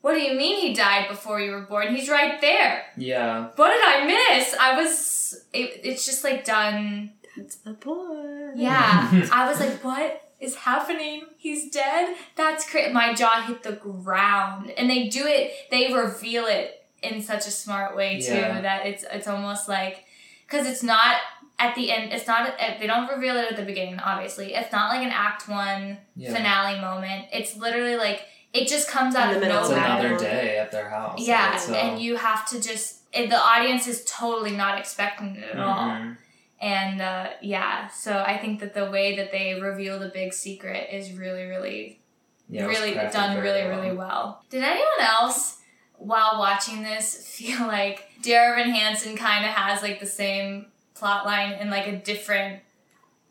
what do you mean he died before you were born? He's right there. Yeah. What did I miss? I was it, it's just like done That's the boy. yeah. I was like, what is happening? He's dead? That's crazy. My jaw hit the ground. And they do it, they reveal it in such a smart way too Yeah. that it's it's almost like because it's not at the end it's not they don't reveal it at the beginning obviously it's not like an act one Yeah. finale moment it's literally like it just comes out of the middle It's of nowhere another day at their house. yeah right? So- and you have to just it, the audience is totally not expecting it at all Mhm. and uh, yeah, so I think that the way that they reveal the big secret is really, really, Yeah, really done really, well. really well. Did anyone else, while watching this, feel like Dear Evan Hansen kind of has like the same plot line in like a different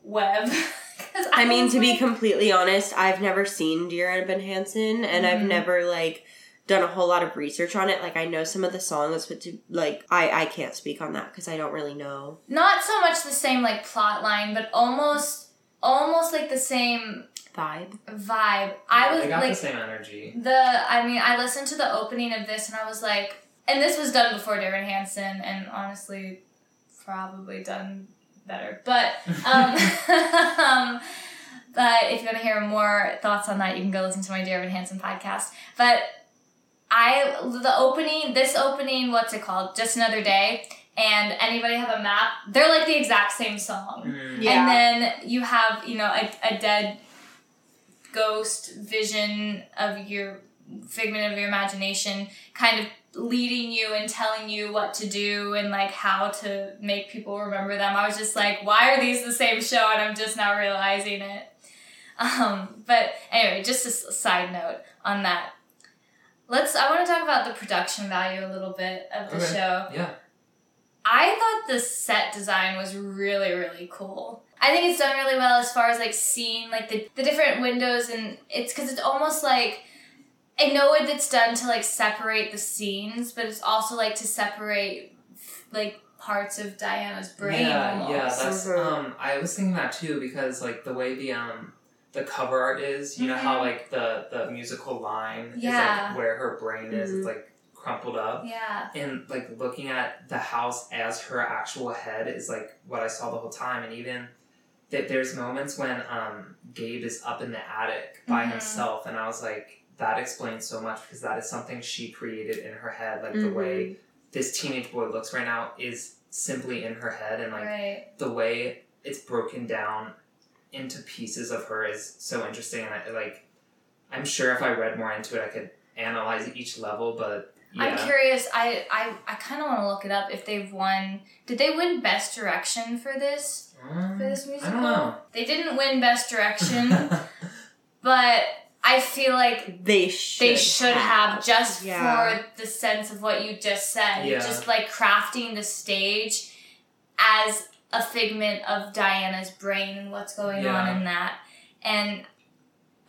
web. I mean, was to be completely honest, I've never seen Dear Evan Hansen, and I've Mhm. never like done a whole lot of research on it. Like, I know some of the songs, but to like, I I can't speak on that because I don't really know. not so much the same like plot line, but almost, almost like the same Vibe. vibe. I was They got like the same energy. The I mean, I listened to the opening of this and I was like, and this was done before Dear Evan Hansen, and honestly, probably done better. But um, um, but if you want to hear more thoughts on that, you can go listen to my Dear Evan Hansen podcast. But I the opening, this opening, what's it called? Just another day. And anybody have a map? They're like the exact same song. Mhm. Yeah. And then you have, you know, a, a dead ghost vision of your figment of your imagination kind of leading you and telling you what to do and like how to make people remember them. I was just like, why are these the same show? And I'm just now realizing it. Um, but anyway, just a side note on that. Let's. I want to talk about the production value a little bit of the Okay. show. Yeah. I thought the set design was really, really cool. I think it's done really well as far as like seeing like the, the different windows and it's because it's almost like I know it, it's done to like separate the scenes, but it's also like to separate like parts of Diana's brain. Yeah, almost. yeah, that's um I was thinking that too because like the way the um the cover art is, you know how Mhm. like the the musical line is like where her brain is, Mhm. it's like crumpled up. yeah, And like looking at the house as her actual head is like what I saw the whole time and even that there's moments when um Gabe is up in the attic by Mhm. himself and I was like that explains so much because that is something she created in her head like the Mhm. way this teenage boy looks right now is simply in her head and like right. the way it's broken down into pieces of her is so interesting and I, like i'm sure if i read more into it i could analyze each level but yeah I'm curious. I I, I kind of want to look it up if they've won. Did they win Best Direction for this Um, for this i musical? don't know They didn't win Best Direction, but I feel like They should. they should have, just Yeah. for the sense of what you just said. Yeah. Just like crafting the stage as a figment of Diana's brain and what's going on in that. And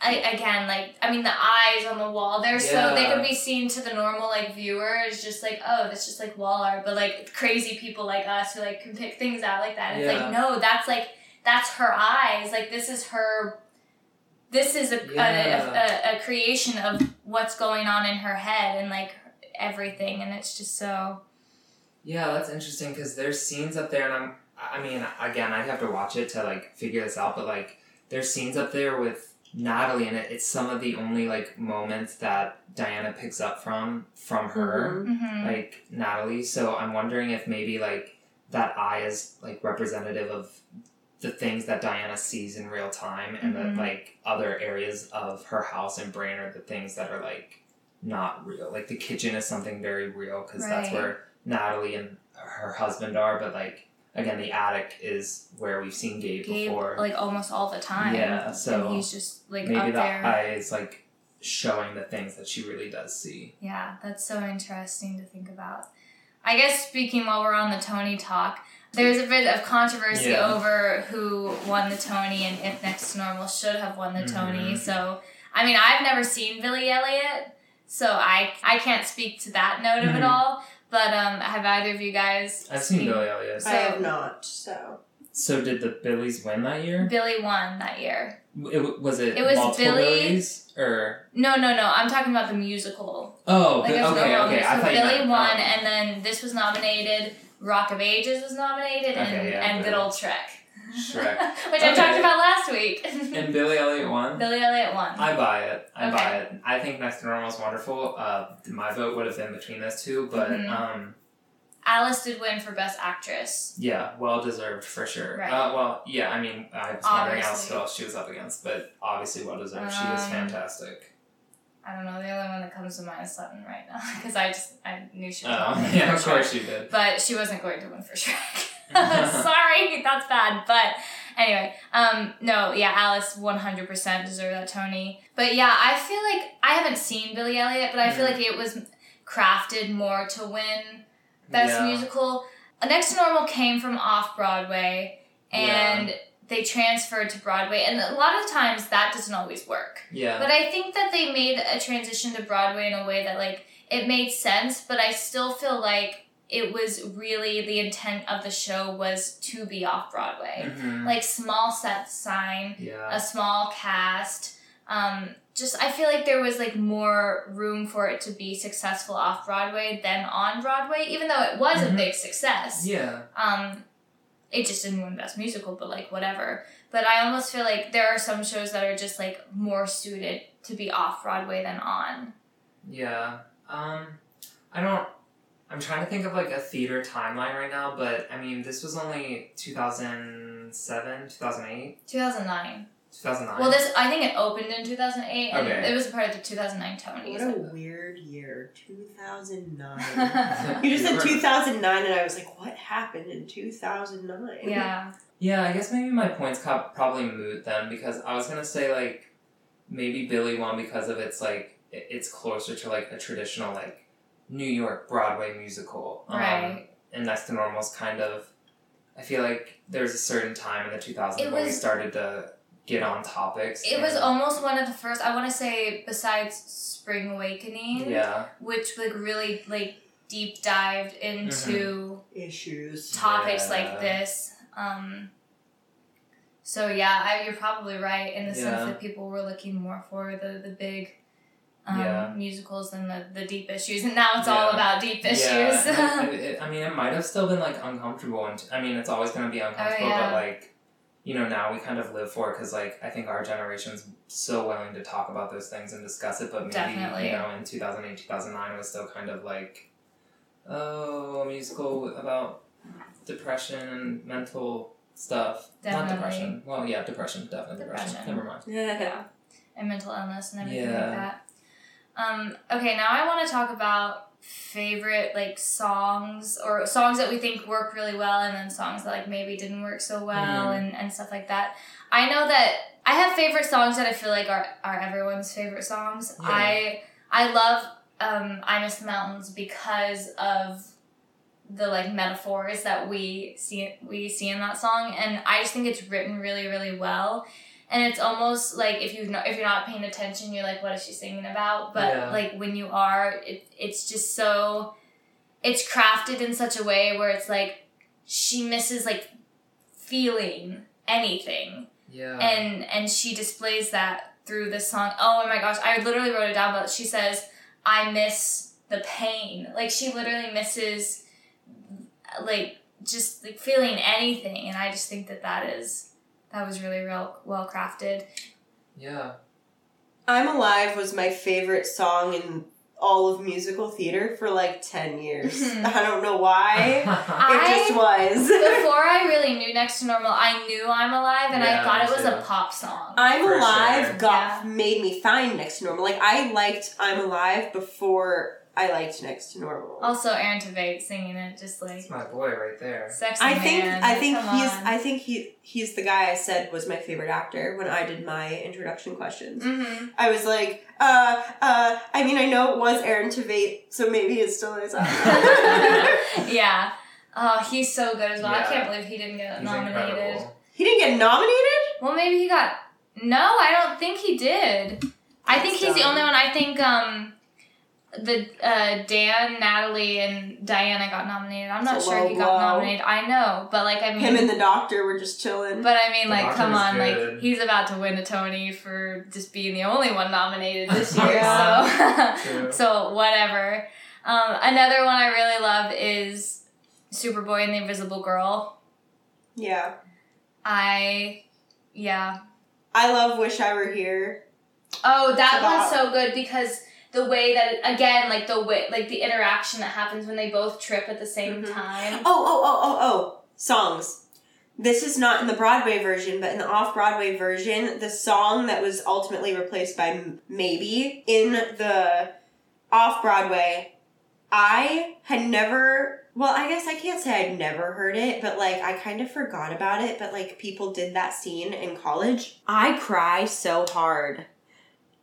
I again like I mean the eyes on the wall they're so they Yeah. could be seen to the normal like viewer is just like oh that's just like wall art but like crazy people like us who like can pick things out like that it's Yeah. like no that's like that's her eyes like this is her this is a, Yeah. a, a, a creation of what's going on in her head and like everything and it's just so yeah that's interesting because there's scenes up there and i'm i mean again i'd have to watch it to like figure this out but like there's scenes up there with natalie and it it's some of the only like moments that diana picks up from from her Mhm. mhm. like Natalie. So I'm wondering if maybe like that eye is like representative of the things that Diana sees in real time, and Mhm. that like other areas of her house and brain are the things that are like not real. Like the kitchen is something very real because that's where Natalie and her husband are, but like again, the attic is where we've seen Gabe, Gabe, before. like almost all the time Yeah, so and he's just like maybe up that there eye is like showing the things that she really does see. Yeah, that's so interesting to think about. I guess speaking while we're on the Tony talk, there's a bit of controversy Yeah. over who won the Tony and if Next to Normal should have won the Tony. Mhm. So, I mean, I've never seen Billy Elliot, so I I can't speak to that note of it Mhm. all. But um, have either of you guys? I've seen seen- Billy Elliot. So- I have not. So So did the Billies win that year? Billy won that year. It, was it, It was multiple Billy- Billies or No, no, no. I'm talking about the musical. oh Like, Bi- no okay okay I So thought you Billy meant, won, um, and then this was nominated. Rock of Ages was nominated, and, yeah, and good old Shrek. Shrek. Which I talked about last week. and Billy Elliot won. Billy Elliot won. I buy it. I Okay. buy it. I think Next to Normal is wonderful. Uh, my vote would have been between those two, but Mhm. um, Alice did win for Best Actress. yeah, well deserved for sure. Right. Uh, well, yeah, I mean, I was wondering else who else she was up against, but obviously well deserved. she was Um, fantastic. I don't know, the only one that comes to mind is Sutton right now. Because I just, I knew she was Oh, yeah, of course she did. But she wasn't going to win for Shrek. Sorry, that's bad. But anyway, um, no, yeah, Alice 100% deserved that Tony. But yeah, I feel like I haven't seen Billy Elliot, but I feel like it was crafted more to win Best yeah. Musical. Next to Normal came from off Broadway, and they transferred to Broadway, and a lot of times that doesn't always work. Yeah. But I think that they made a transition to Broadway in a way that like it made sense, but I still feel like it was really the intent of the show was to be off Broadway. Mhm. Like small set sign, yeah. a small cast. Um, just I feel like there was like more room for it to be successful off Broadway than on Broadway, even though it was a Mhm. big success. Yeah. Um, it just didn't win Best Musical, but like whatever. But I almost feel like there are some shows that are just like more suited to be off Broadway than on. Yeah. Um, I don't. I'm trying to think of like a theater timeline right now, but I mean, this was only 2007, 2008, 2009. 2009. Well, this I think it opened in 2008, and Okay. it was a part of the 2009 Tonys. what a weird year, two thousand nine. You just said 2009, and I was like, what happened in 2009? Yeah, Yeah, I guess maybe my points co- probably moot then because I was gonna say like maybe Billy won because of its like it's closer to like a traditional like New York Broadway musical. Um, Right. And Next to Normal's kind of I feel like there's a certain time in the 2000s It when we started to get on topics. It was almost one of the first. I want to say besides Spring Awakening, yeah, which like really like deep dived into Issues. topics Yeah. like this. Um, so yeah, I, you're probably right in the sense that people were looking more for the the big. Um, Yeah. musicals and the, the deep issues, and now it's all about deep issues. Yeah, and it, it, I mean, it might have still been like uncomfortable, and I mean, it's always going to be uncomfortable, Oh, yeah. but like, you know, now we kind of live for it because like I think our generation's so willing to talk about those things and discuss it, but maybe Definitely. you know, in two thousand eight, two thousand nine, it was still kind of like, oh, a musical about depression and mental stuff. definitely. Not depression. Well, yeah, depression, definitely depression. Depression. Never mind. Yeah. and mental illness and everything Yeah. like that. Um, okay, now I want to talk about favorite like songs or songs that we think work really well and then songs that like maybe didn't work so well Mhm. and, and stuff like that. I know that I have favorite songs that I feel like are, are everyone's favorite songs. Yeah. I I love um, I Miss the Mountains because of the like metaphors that we see we see in that song and I just think it's written really really well and it's almost like if you if you're not paying attention you're like what is she singing about? But Yeah. like when you are it, it's just so it's crafted in such a way where it's like she misses like feeling anything. Yeah. and and she displays that through this song. Oh my gosh i literally wrote it down but she says i miss the pain. Like she literally misses like just like feeling anything. And i just think that that is that was really real well crafted yeah. I'm Alive was my favorite song in all of musical theater for like 10 years. Mhm. I don't know why. it I- just was. before i really knew next to normal i knew i'm alive and Yeah, i thought it was a pop song I'm For Alive sure. got Yeah. made me find Next to Normal. Like I liked I'm Alive before I liked Next to Normal. also aaron tveit singing it just like That's my boy right there. sexy I think man, I think come he's on. I think he he's the guy I said was my favorite actor when I did my introduction questions. Mhm. I was like, uh, uh, I mean, I know it was Aaron Tveit, so maybe it still is. yeah. Oh, he's so good as well. I can't believe he didn't get He's nominated. incredible. he didn't get nominated. Well, maybe he got. No, I don't think he did. I think That's he's the only one. I think um, the uh, Dan, Natalie, and Diana got nominated. I'm not It's sure low he got blow. nominated. I know, but like I mean, Him and the doctor were just chilling. but I mean, The like, come on, good. like he's about to win a Tony for just being the only one nominated this year. Yeah. So, so whatever. Um, another one I really love is Superboy and the Invisible Girl. yeah, I, yeah. I love "Wish I Were Here." Oh, that It's one's so good because the way that again, like the way, like the interaction that happens when they both trip at the same Mhm. time. Oh, oh, oh, oh, oh! Songs. This is not in the Broadway version, but in the off-Broadway version, the song that was ultimately replaced by "Maybe" in the off-Broadway, I had never. Well, I guess I can't say I'd never heard it, but like I kind of forgot about it. But like people did that scene in college. I cry so hard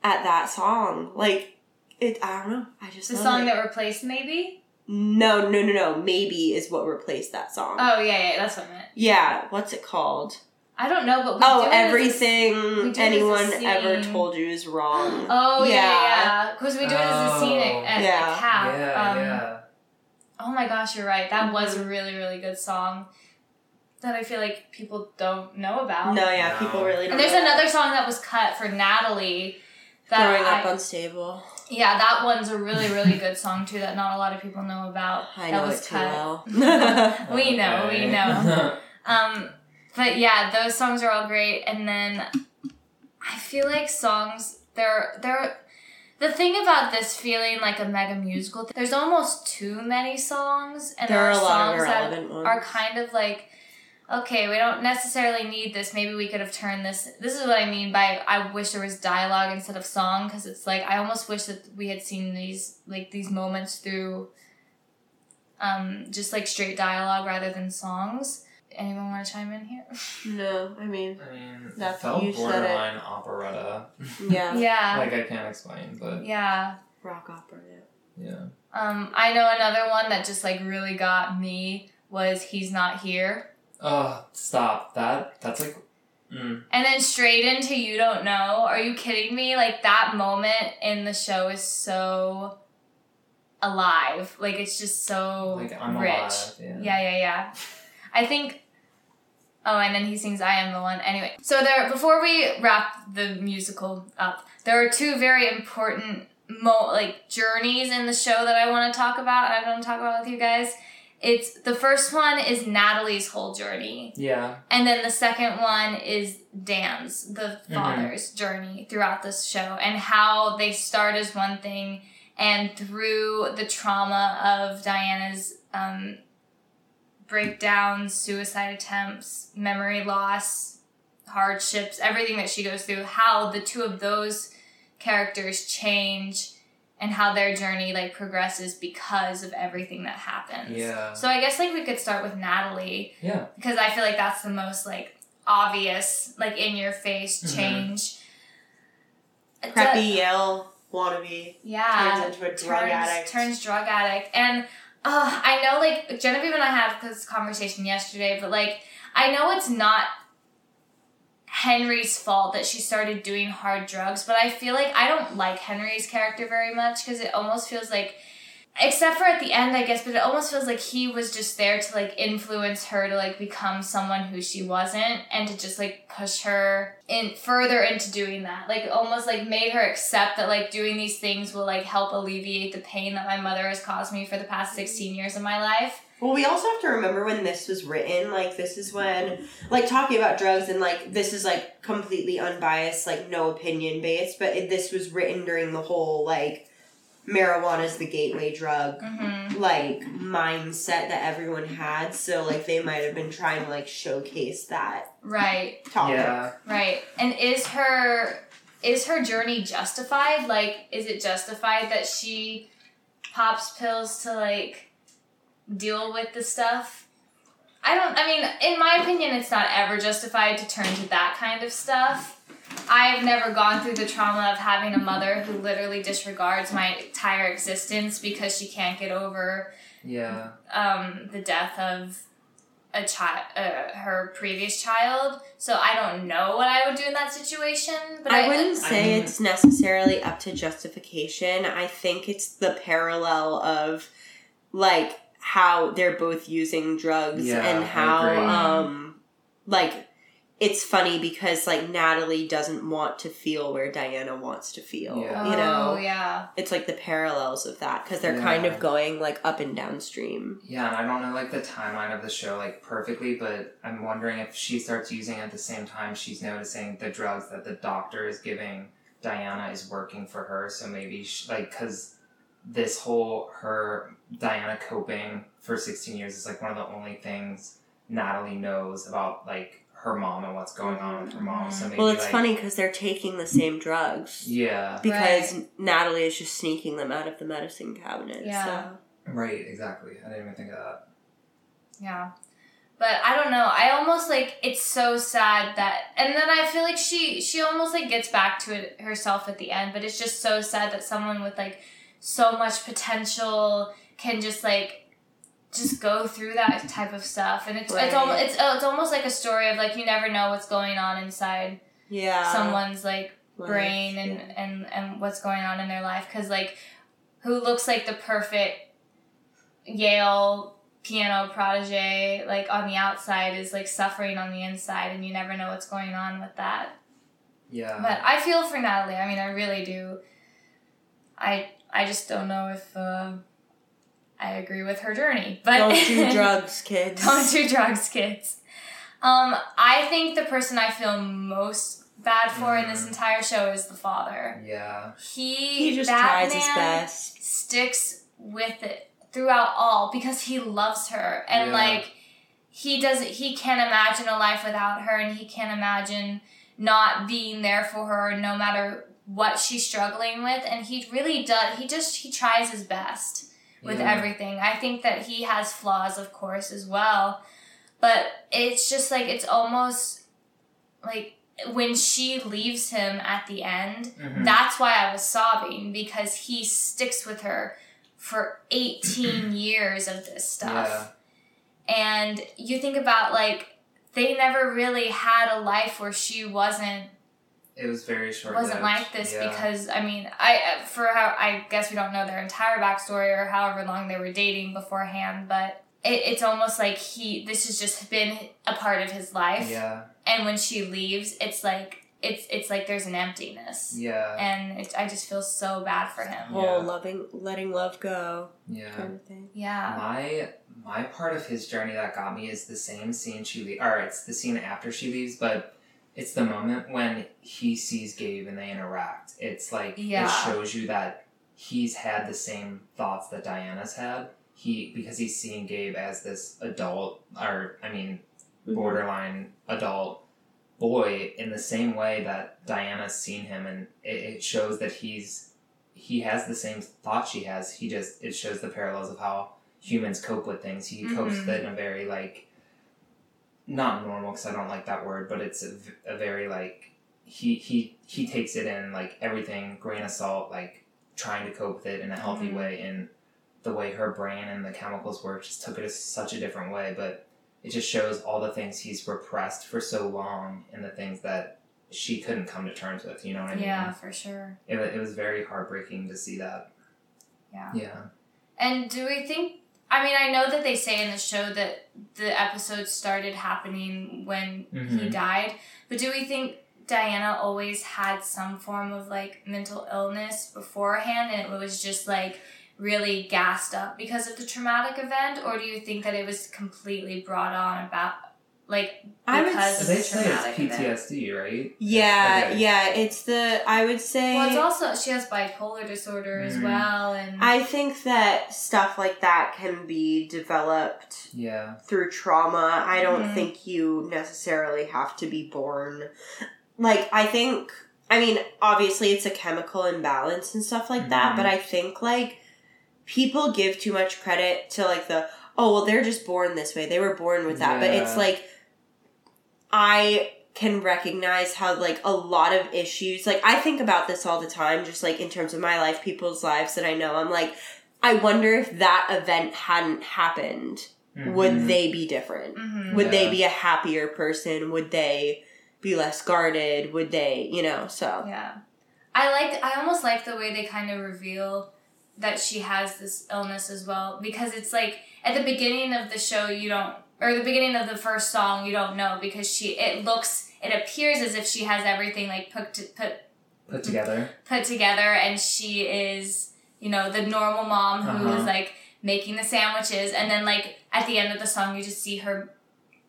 at that song. Like it. I don't know. I just The love song it. that replaced maybe. No, no, no, no. Maybe is what replaced that song. Oh yeah, yeah, that's what I meant. Yeah, what's it called? I don't know, but we Oh, do it as a- everything we do it as a anyone ever told you is wrong. Oh yeah, Yeah. yeah, because we do it as a scene Oh. at, at, Yeah. at CAP. yeah, um, yeah. Oh my gosh, you're right. That was Mm-hmm. a really, really good song that I feel like people don't know about. No, yeah, No. people really don't. And there's know that. another song that was cut for Natalie. That Growing I, up unstable. Yeah, that one's a really, really good song too that not a lot of people know about. I that know was it too well. We know, we know. Um, but yeah, those songs are all great. And then I feel like songs they're they're the thing about this feeling like a mega musical. There's almost too many songs, and there are a lot of songs that ones. are kind of like okay we don't necessarily need this maybe we could have turned this this is what i mean by i wish there was dialogue instead of song because it's like i almost wish that we had seen these like these moments through um just like straight dialogue rather than songs anyone want to chime in here no, I mean, I mean, That's- it felt you said it. borderline operetta. yeah, yeah like I can't explain, but yeah rock opera. Yeah. yeah. um i know another one that just like really got me was he's not here Oh, stop. That that's like mm. And then straight into You Don't Know. Are you kidding me? Like that moment in the show is so alive. Like it's just so like rich. alive. Yeah. Yeah, yeah, yeah. I think. Oh, and then he sings "I Am the One." Anyway, so there. Before we wrap the musical up, there are two very important mo like journeys in the show that I want to talk about. I want to talk about with you guys. It's the first one is Natalie's whole journey, Yeah. and then the second one is Dan's, the Mhm. father's journey throughout this show, and how they start as one thing, and through the trauma of Diana's um, breakdowns, suicide attempts, memory loss, hardships, everything that she goes through, how the two of those characters change and how their journey like progresses because of everything that happens. Yeah. So I guess like we could start with Natalie Yeah. because I feel like that's the most like obvious, like in your face Mhm. change. Preppy Yale wannabe yeah, turns into a drug turns, addict. turns drug addict, and uh, I know like Genevieve and I had this conversation yesterday, but like I know it's not Henry's fault that she started doing hard drugs, but I feel like I don't like Henry's character very much because it almost feels like except for at the end i guess but it almost feels like he was just there to like influence her to like become someone who she wasn't and to just like push her in further into doing that. Like almost like made her accept that like doing these things will like help alleviate the pain that my mother has caused me for the past 16 years of my life Well, we also have to remember when this was written. Like, this is when, like, talking about drugs and, like, this is, like, completely unbiased, like, no opinion based, but it, this was written during the whole, like, marijuana is the gateway drug, mm-hmm. like, mindset that everyone had. So, like, they might have been trying to, like, showcase that right topic. Yeah. right and is her is her journey justified like is it justified that she pops pills to like deal with the stuff i don't i mean in my opinion it's not ever justified to turn to that kind of stuff i've never gone through the trauma of having a mother who literally disregards my entire existence because she can't get over Yeah. um, the death of a child, uh, her previous child. So I don't know what I would do in that situation. But I, I wouldn't say mean- it's necessarily up to justification. I think it's the parallel of like how they're both using drugs Yeah, and how um like it's funny because like Natalie doesn't want to feel where Diana wants to feel. Yeah. You know, Oh yeah. it's like the parallels of that because they're kind of going like up and downstream. Yeah, and I don't know like the timeline of the show like perfectly, but I'm wondering if she starts using at the same time she's noticing the drugs that the doctor is giving Diana is working for her. So maybe she, like because this whole her Diana coping for 16 years is like one of the only things Natalie knows about like her mom and what's going on with her mom. Mm-hmm. So maybe Well, it's like, funny because they're taking the same drugs. Yeah. Because Natalie is just sneaking them out of the medicine cabinet. Yeah. So. Right. Exactly. I didn't even think of that. Yeah. But I don't know. I almost like it's so sad that and then I feel like she she almost like gets back to it herself at the end, but it's just so sad that someone with like so much potential can just like just go through that type of stuff and it's it's Right. almost it's oh, it's almost like a story of like you never know what's going on inside Yeah. someone's like Life, brain and, yeah. and and what's going on in their life because like who looks like the perfect yale piano protege like on the outside is like suffering on the inside and you never know what's going on with that Yeah. but i feel for natalie i mean i really do i i just don't know if uh, i agree with her journey but Don't do drugs, kids. don't do drugs, kids. Um, I think the person I feel most bad for in this Mhm. entire show is the father. yeah. He, He just that tries his best. sticks with it throughout all because he loves her and Yeah. like he doesn't he can't imagine a life without her and he can't imagine not being there for her no matter what she's struggling with and he really does he just he tries his best with Yeah. everything. I think that he has flaws, of course, as well. But it's just like, it's almost like when she leaves him at the end, Mhm. that's why I was sobbing because he sticks with her for 18 years of this stuff. Yeah. And you think about like they never really had a life where she wasn't It was very short. It wasn't like this because I mean I for how I guess we don't know their entire backstory or however long they were dating beforehand, but it, it's almost like he this has just been a part of his life, Yeah, and when she leaves, it's like it's it's like there's an emptiness, yeah, and it, I just feel so bad for him. Whole Yeah. loving, letting love go yeah. kind of thing. Yeah, My my part of his journey that got me is the same scene she leaves. Or it's the scene after she leaves, but it's the moment when he sees Gabe and they interact. It's like Yeah. it shows you that he's had the same thoughts that Diana's had. He because he's seeing Gabe as this adult, or I mean, Mm-hmm. borderline adult boy in the same way that Diana's seen him, and it, it shows that he's he has the same thoughts she has. He just it shows the parallels of how humans cope with things. He copes with Mhm. it in a very like not normal because I don't like that word, but it's a very like he he he takes it in like everything grain of salt, like trying to cope with it in a healthy Mhm. way. And the way her brain and the chemicals work just took it as such a different way, but it just shows all the things he's repressed for so long and the things that she couldn't come to terms with. You know what I mean? yeah, for sure. It, it was very heartbreaking to see that. Yeah. Yeah. And do we think? I mean, I know that they say in the show that the episode started happening when he Mhm. died, but do we think Diana always had some form of like mental illness beforehand and it was just like really gassed up because of the traumatic event, or do you think that it was completely brought on about like I would because of They the say it's traumatic event? PTSD, right? Yeah, Okay. yeah. It's the I would say. Well, it's also she has bipolar disorder as Mhm. well, and I think that stuff like that can be developed Yeah. through trauma. I don't Mhm. think you necessarily have to be born. Like, I think, I mean, obviously it's a chemical imbalance and stuff like that, Mhm. but I think, like, people give too much credit to, like, the, oh, well, they're just born this way. They were born with that. But it's like, I can recognize how, like, a lot of issues, like, I think about this all the time, just, like, in terms of my life, people's lives that I know. I'm like, I wonder if that event hadn't happened would Mhm. they be different? Mhm. Would they be a happier person? Would they be less guarded? Would they, you know, so. Yeah. I like I almost like the way they kind of reveal that she has this illness as well because it's like at the beginning of the show you don't or the beginning of the first song you don't know because she it looks it appears as if she has everything like put to, put Put together. put together and she is you know the normal mom who is Uh-huh. like making the sandwiches and then like at the end of the song you just see her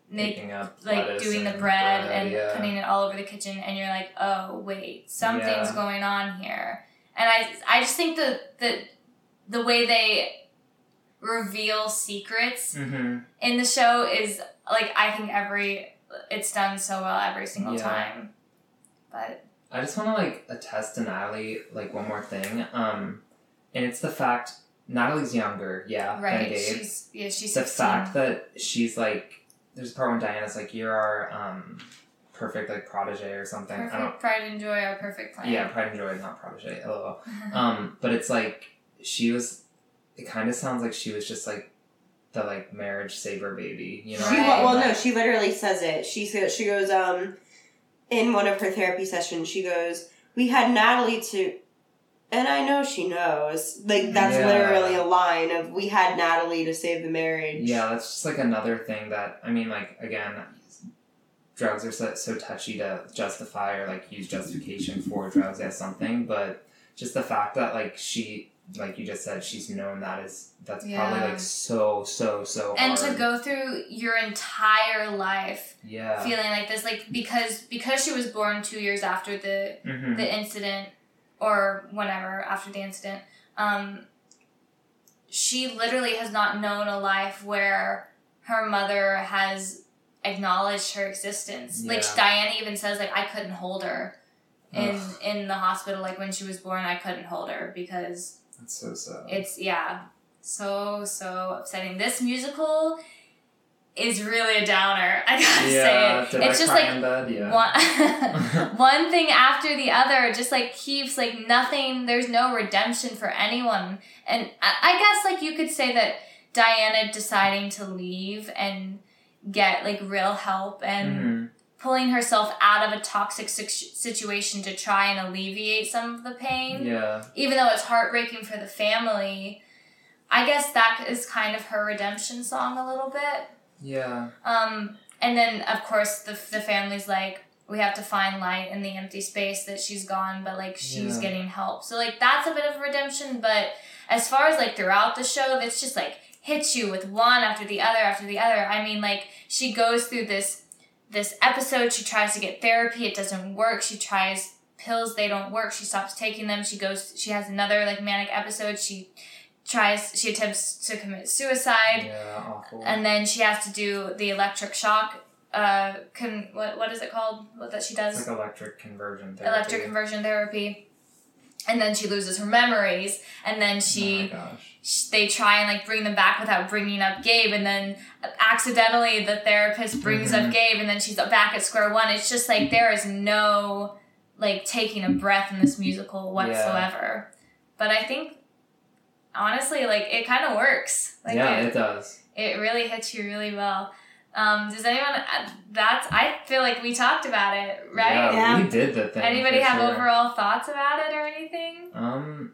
make up like doing the and bread and yeah. putting it all over the kitchen and you're like oh wait something's Yeah. going on here and i i just think the the the way they reveal secrets Mm-hmm. in the show is like i think every it's done so well every single Yeah. time but I just want to like attest to Natalie like one more thing, um, and it's the fact Natalie's younger, yeah, than right Gabe. she's yeah she's the 16 fact that she's like, there's a part when Diana's like, "You're our um, perfect like protege or something." I don't. perfect pride and joy our perfect plan Yeah, Pride and Joy, is not protege. LOL. Um, but it's like she was. It kind of sounds like she was just like the like marriage saver baby. You know. She, what I Right. mean? well, no, she literally says it. She says, she goes, um, in one of her therapy sessions, she goes, we had Natalie to, and I know she knows. Like, that's Yeah. literally a line of, we had Natalie to save the marriage. Yeah, that's just like another thing that I mean, like again, drugs are so, so touchy to justify or like use justification for drugs as something, but just the fact that like she, like you just said, she's known that is that's probably like so so so and hard. to go through your entire life yeah, feeling like this like because because she was born two years after the hmm the incident or whenever after the incident um she literally has not known a life where her mother has acknowledged her existence like Yeah. diana even says like i couldn't hold her in Ugh. in the hospital like when she was born i couldn't hold her because that's so sad. it's yeah so so upsetting this musical is really a downer i gotta yeah, say it it's I just like? Yeah. one, one thing after the other just like keeps like nothing there's no redemption for anyone and I, I guess like you could say that diana deciding to leave and get like real help and Mhm. Pulling herself out of a toxic situation to try and alleviate some of the pain Yeah. even though it's heartbreaking for the family i guess that is kind of her redemption song a little bit Yeah. um, and then of course the the family's like, we have to find light in the empty space that she's gone, but like she's Yeah. getting help. So like that's a bit of redemption. But as far as like throughout the show, it's just like hits you with one after the other after the other. I mean, like she goes through this this episode. She tries to get therapy. It doesn't work. She tries pills. They don't work. She stops taking them. She goes. She has another like manic episode. She tries. She attempts to commit suicide Yeah. Awful. and then she has to do the electric shock. Uh, con- what what is it called? What that she does? it's like electric conversion therapy. Electric conversion therapy. And then she loses her memories, and then Oh she, my gosh. sh they try and like bring them back without bringing up Gabe, and then accidentally the therapist brings Mhm. up Gabe, and then she's back at square one. It's just like there is no like taking a breath in this musical whatsoever. But I think honestly, like it kind of works. Like yeah, it, it does. it really hits you really well. Um, does anyone? uh, That's I feel like we talked about it, right? Yeah, Yeah. we did the thing. Anybody have sure. overall thoughts about it or anything? Um,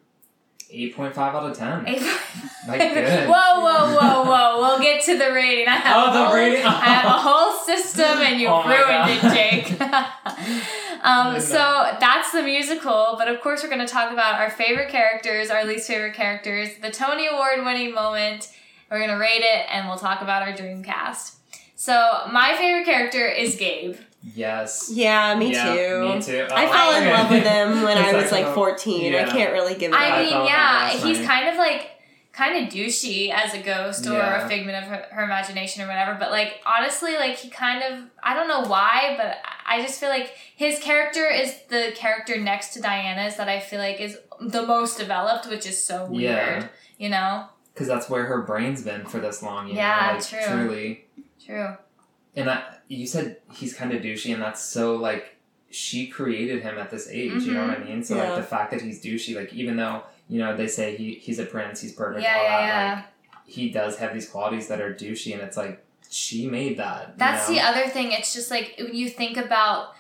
eight point five out of ten. Eight- Like good. whoa, whoa, whoa, whoa! We'll get to the rating. I have Oh, the whole, rating. I have a whole system, and you Oh ruined it, Jake. um, so that's the musical, but of course we're going to talk about our favorite characters, our least favorite characters, the Tony Award winning moment. We're going to rate it, and we'll talk about our dream cast. So my favorite character is Gabe. Yes. Yeah, me Yeah, too. Me too. I Oh, fell in love with him when I was like oh, 14. I can't really give it I up. Mean, felt that yeah, he's night. kind of like kind of douchey as a ghost or Yeah. a figment of her, her imagination or whatever. But like honestly, like he kind of I don't know why, but I just feel like his character is the character next to Diana's that I feel like is the most developed, which is so weird. Yeah. You know, Because that's where her brain's been for this long. You Yeah, know? like, true. Truly. True. And I, you said he's kind of douchey, and that's so like she created him at this age. You know what I mean? So Yeah. like the fact that he's douchey, like even though you know they say he he's a prince, he's perfect, Yeah, all yeah, that, yeah. like he does have these qualities that are douchey, and it's like she made that. you That's know? the other thing. It's just like when you think about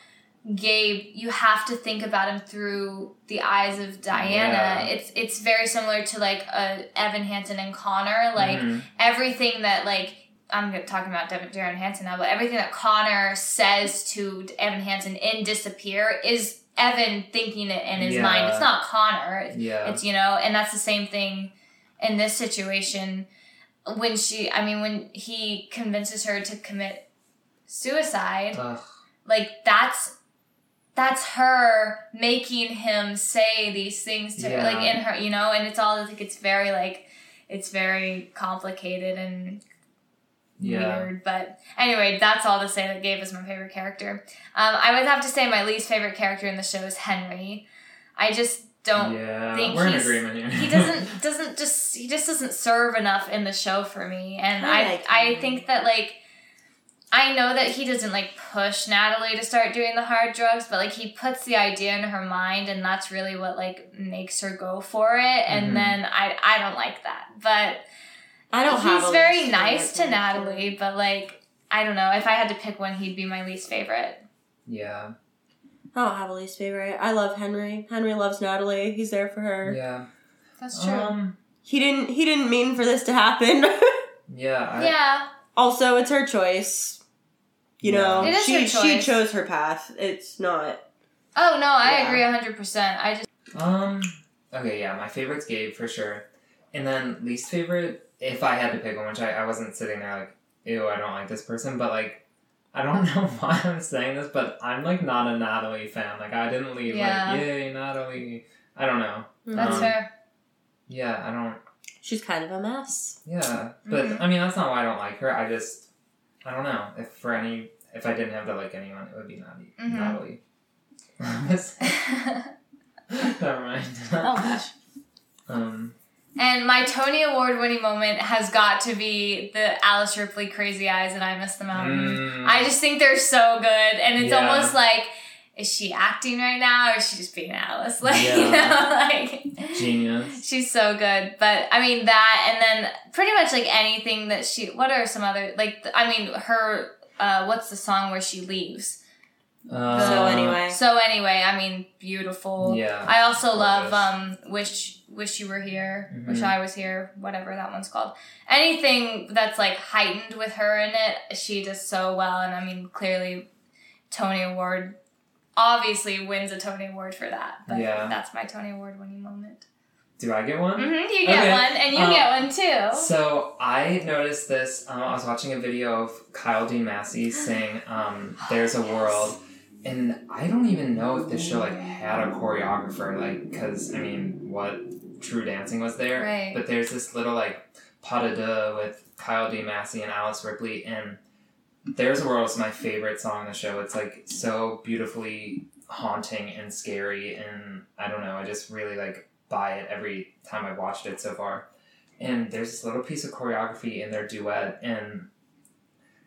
Gabe, you have to think about him through the eyes of Diana. Yeah. It's it's very similar to like uh, Evan Hansen and Connor. Like Mhm. everything that like I'm talking about Devin, Darren Hansen now, but everything that Connor says to Evan Hansen in Disappear is Evan thinking it in his Yeah. mind. It's not Connor. yeah, It's you know, and that's the same thing in this situation when she I mean when he convinces her to commit suicide, Ugh. like that's that's her making him say these things to her like in her, you know, and it's all like it's very like it's very complicated and Yeah. weird. But anyway, that's all to say that Gabe is my favorite character. Um, I would have to say my least favorite character in the show is Henry. I just don't yeah, think we're in agreement here. he doesn't doesn't just he just doesn't serve enough in the show for me and I i like i think that like i know that he doesn't like push natalie to start doing the hard drugs but like he puts the idea in her mind and that's really what like makes her go for it and Mhm. then i i don't like that but I don't have he's a very least nice to natalie but like i don't know if i had to pick one he'd be my least favorite yeah, I don't have a least favorite. I love Henry. Henry loves Natalie. He's there for her. yeah. that's true Um, He didn't. He didn't mean for this to happen. yeah, I, yeah also, it's her choice. You know, It is she her she chose her path. It's not. oh no i Yeah. agree 100% i just Um. Okay, yeah, my favorite's Gabe for sure, and then least favorite, if I had to pick one, which I, I wasn't sitting there like, ew, I don't like this person, but like, I don't know why I'm saying this, but I'm like not a Natalie fan. Like, I didn't leave Yeah. like, yay, Natalie. I don't know. that's Um, fair Yeah, I don't. She's kind of a mess. Yeah, but Mhm. I mean that's not why I don't like her. I just, I don't know. If for any, if I didn't have to like anyone, it would be Natalie. Mhm. Natalie. Never mind. oh gosh. Um. And my Tony Award winning moment has got to be the Alice Ripley Crazy Eyes and I Miss the Mountain. mm, I just think they're so good. And it's Yeah. almost like is she acting right now or is she just being Alice? Like, Yeah. you know, like Genius. she's so good. But I mean that, and then pretty much like anything that she. What are some other like? I mean her. Uh, what's the song where she leaves? Uh, So anyway. So anyway, I mean beautiful. Yeah. I also love um wish wish you were here, Mhm. wish I was here, whatever that one's called. Anything that's like heightened with her in it, she does so well and I mean clearly Tony Award obviously wins a Tony Award for that. But Yeah. that's my Tony Award winning moment. Do I get one? hmm you get Okay. one and you Um, get one too. So I noticed this. Um, I was watching a video of Kyle D. Massey sing um, "There's a World," and I don't even know if this show like had a choreographer, like because I mean, what True Dancing was there, Right. but there's this little like pas de deux with Kyle D. Massey and Alice Ripley, and "There's a World" is my favorite song in the show. It's like so beautifully haunting and scary, and I don't know. I just really like buy it every time I've watched it so far and there's this little piece of choreography in their duet and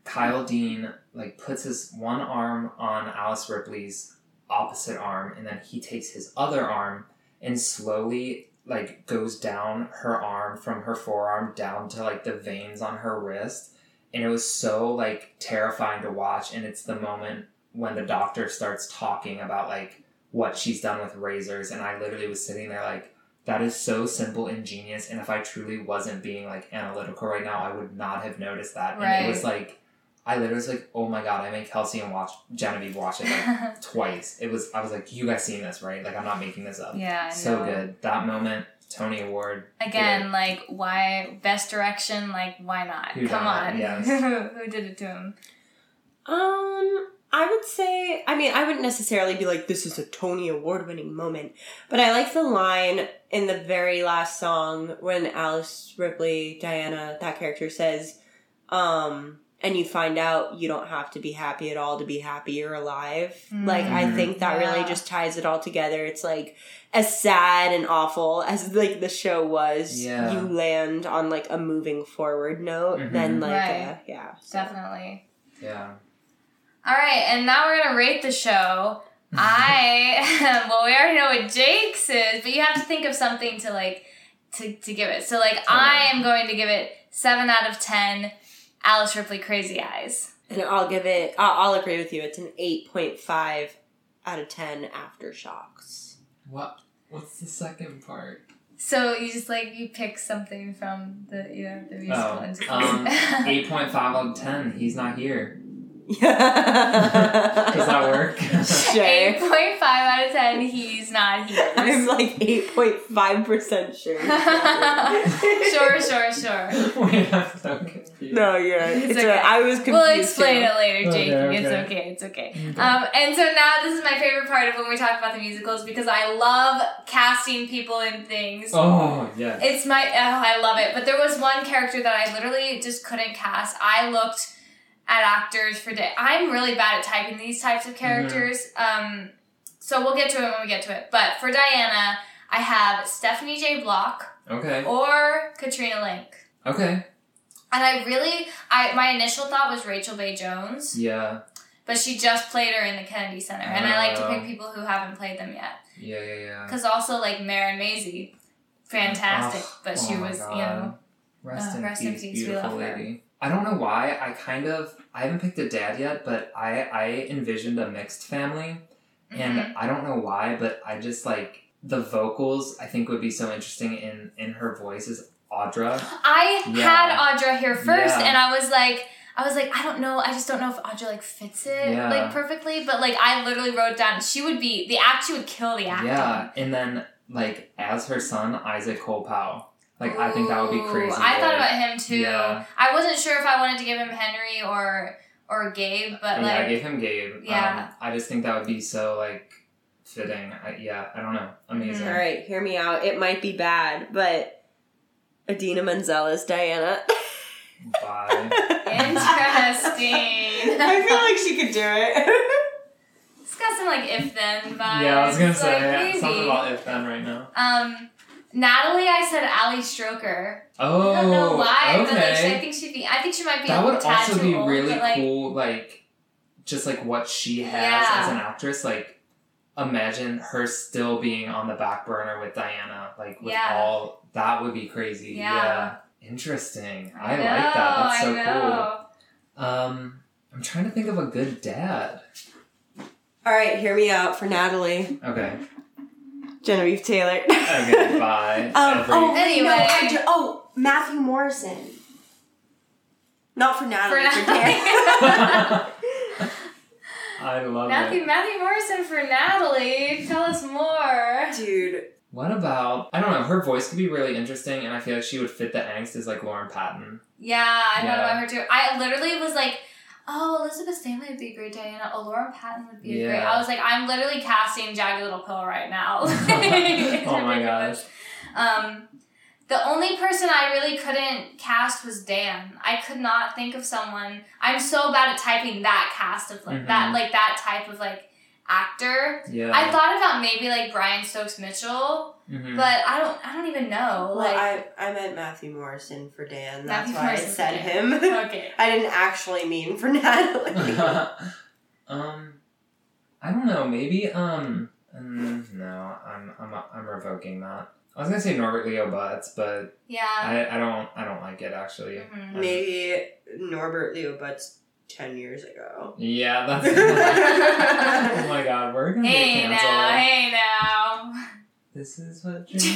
Kyle Dean like puts his one arm on Alice Ripley's opposite arm and then he takes his other arm and slowly like goes down her arm from her forearm down to like the veins on her wrist and it was so like terrifying to watch and it's the moment when the doctor starts talking about like what she's done with razors and I literally was sitting there like that is so simple and genius and if i truly wasn't being like analytical right now i would not have noticed that right. and it was like i literally was like oh my god i made kelsey and watch genevieve watch it like twice it was i was like you guys seen this right like i'm not making this up yeah, I so know. good that moment tony award Again, like why best direction? Like why not? Who Come on, it? Yes. who did it to him? Um, I would say, I mean, I wouldn't necessarily be like, this is a Tony Award winning moment, but I like the line in the very last song when Alice Ripley, Diana, that character says, um, and you find out you don't have to be happy at all to be happy you're alive. Like, I Mhm. think that really just ties it all together. It's like, as sad and awful as like the show was, Yeah. you land on like a moving forward note. Mhm. Then like, Right. uh, yeah, so. Definitely. yeah All right, and now we're gonna rate the show. I well, we already know what Jake's is, but you have to think of something to like to to give it. So like, I am going to give it seven out of ten. Alice Ripley Crazy Eyes. And I'll give it, I'll, I'll agree with you. It's an 8.5 out of 10 aftershocks. what what's the second part So you just like you pick something from the you know the musical. oh um 8.5 out of 10 he's not here Does does that work Eight Sure. point five out of ten. He's not here. I'm like 8.5% sure. sure, sure, sure. Wait, I'm so confused. No, yeah. It's It's okay. a, I was confused. We'll explain too. it later, Okay, Jake. It's okay. okay. It's okay. Okay. Um, and so now this is my favorite part of when we talk about the musicals because I love casting people in things. Oh, yes. It's my oh, I love it. But there was one character that I literally just couldn't cast. I looked at actors for day. I'm really bad at typing these types of characters. Um, so we'll get to it when we get to it. But for Diana, I have Stephanie J. Block Okay. or Katrina Lenk. Okay. And I really, I my initial thought was Rachel Bay Jones, Yeah. but she just played her in the Kennedy Center, and I like to Oh. pick people who haven't played them yet. Yeah, yeah, yeah. Because also like Marin Mazzie, fantastic, Oh, but she oh my was you know Rest, Uh, in, rest in peace, peace, we beautiful love her. lady. I don't know why. I kind of I haven't picked a dad yet, but I I envisioned a mixed family, and mhm. I don't know why, but I just like the vocals. I think would be so interesting in in her voice is Audra. I Yeah. had Audra here first, Yeah. and I was like. I was like, I don't know. I just don't know if Audra like fits it Yeah. like perfectly. But like, I literally wrote down she would be the act. She would kill the acting. Yeah, and then like as her son Isaac Cole Powell. Like I think that would be crazy. I thought about him too. Yeah. I wasn't sure if I wanted to give him Henry or or Gabe, but like yeah, I gave him Gabe. Yeah. Um, I just think that would be so like fitting. I, yeah, I don't know. Amazing. Mhm. All right, hear me out. It might be bad, but Idina Menzel is Diana. Bye. interesting. I feel like she could do it. it's got some like if then vibes. yeah, I was gonna Like, say maybe. something about if then right now. Um, Natalie, I said Ali Stroker. Oh, I don't know why, okay. but like she, I think she'd be. I think she might be. that a would tad also be old, really like, cool. Like, just like what she has Yeah. as an actress. Like, imagine her still being on the back burner with Diana. Like with Yeah. all that would be crazy. Yeah. Interesting. I, know, like that. That's so I know. cool. Um I'm trying to think of a good dad. All right, hear me out for Natalie. Okay. Genevieve Taylor. Okay, bye. Um, Every- oh, Anyway. no, I oh, Matthew Morrison. Not for Natalie, for, Dan. I love Matthew it. Matthew Morrison for Natalie. Tell us more. Dude, What about I don't know, her voice could be really interesting and I feel like she would fit the angst as like Lauren Patten. Yeah, I thought Yeah. about her too. I literally was like, oh, Elizabeth Stanley would be a great Diana. Oh, Laura Patten would be a great. I was like, I'm literally casting Jagged Little Pill right now. oh my ridiculous. Um, the only person I really couldn't cast was Dan. I could not think of someone. I'm so bad at typing that cast of like that, Mhm. like that type of like actor. Yeah. I thought about maybe like Brian Stokes Mitchell, Mhm. but I don't. I don't even know. well, like, I, I meant Matthew Morrison for Dan. That's Matthew why Morrison I said him. okay. I didn't actually mean for Natalie. um, I don't know. Maybe um, mm, no, I'm I'm I'm revoking that. I was gonna say Norbert Leo Butz, but Yeah. I, I don't I don't like it actually. Mhm. Um, Maybe Norbert Leo Butz 10 years ago. Yeah, that's. oh my god, we're gonna Hey get now, hey now. This is what dreams.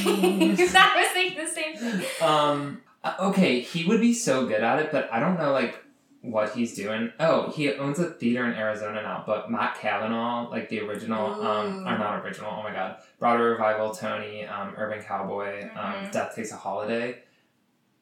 I was thinking the same thing. um. uh, Okay, he would be so good at it, but I don't know like what he's doing. Oh, he owns a theater in Arizona now, but Matt Cavenaugh, like the original, um, Ooh. or not original. Oh my god, Broadway revival, Tony, um, Urban Cowboy, um, Mhm. Death Takes a Holiday.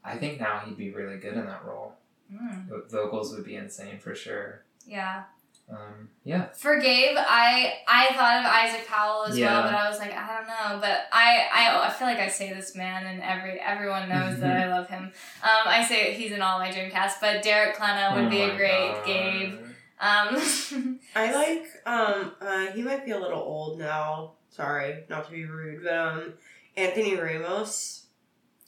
I think now he'd be really good in that role. Mm, The vocals would be insane for sure. yeah. Um, yeah. For Gabe, I I thought of Isaac Powell as Yeah. well, but I was like, I don't know. But I, I I feel like I say this man, and every everyone knows that I love him. Um, I say he's in all my dream cast, but Derek Klena would Oh be a great God. Gabe. Um, I like, um, uh, he might be a little old now. Sorry, not to be rude, but, um, Anthony Ramos.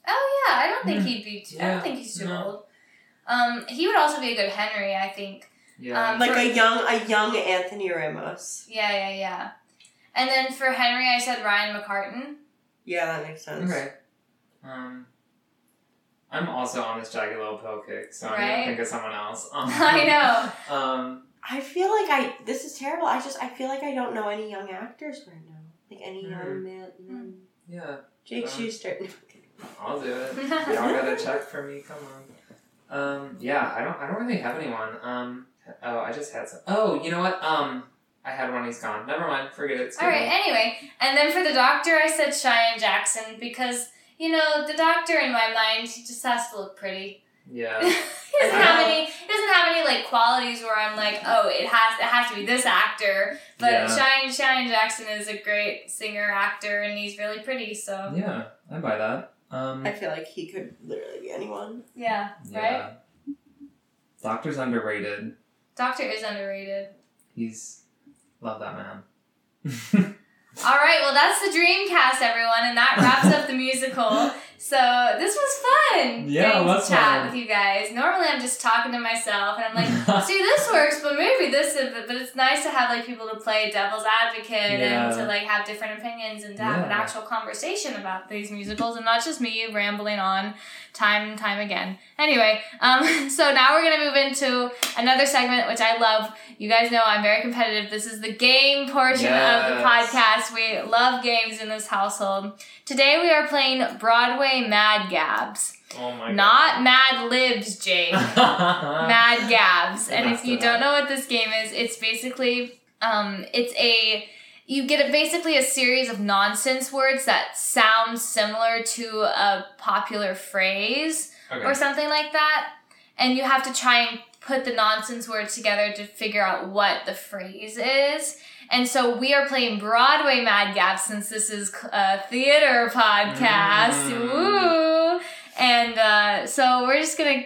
oh yeah, I don't think Mm. he'd be. Too, I don't think he's too no. old. Um, he would also be a good Henry, I think. Yeah. Um, Like For- a young, a young Anthony Ramos. Yeah, yeah, yeah. And then for Henry, I said Ryan McCartan. Yeah, that makes sense. Okay. Um, I'm also on this jagged little pill kick, so I'm gonna think of someone else. Um, I know. Um, I feel like I, this is terrible. I just, I feel like I don't know any young actors right now. Like any Mhm. young man. man. yeah, Jake Um, Schuster. I'll do it. Y'all gotta check for me. Come on. Um, yeah, I don't. I don't really have anyone. Um, oh, I just had some. Oh, you know what? Um, I had one. He's gone. Never mind. Forget it. All right. Anyway, and then for the doctor, I said Cheyenne Jackson because you know the doctor in my mind he just has to look pretty. Yeah. he doesn't have any. He doesn't have any like qualities where I'm like, oh, it has it has to be this actor. But Yeah. Cheyenne Cheyenne Jackson is a great singer actor, and he's really pretty. So Yeah, I buy that. Um, I feel like he could literally be anyone. yeah, yeah. right. Doctor's underrated. Doctor is underrated. He's love that man. All right, well that's the Dreamcast, everyone, and that wraps up the musical. So this was fun. Yeah, getting it to chat fun. with you guys. Normally I'm just talking to myself, and I'm like, see, this works, but maybe this is. But it's nice to have like people to play devil's advocate Yeah. and to like have different opinions and to have an actual conversation about these musicals, and not just me rambling on time and time again. Anyway, um, so now we're gonna move into another segment which I love. You guys know I'm very competitive. This is the game portion of the podcast. We love games in this household. Today we are playing Broadway Mad Gabs. oh my god. Not Mad Libs, Jake. Mad Gabs. And if you don't know what this game is, it's basically um it's a you get a, basically a series of nonsense words that sound similar to a popular phrase Okay. or something like that. And you have to try and put the nonsense words together to figure out what the phrase is. And so we are playing Broadway Mad Gab since this is a theater podcast. Mm. Woo! And uh, so we're just gonna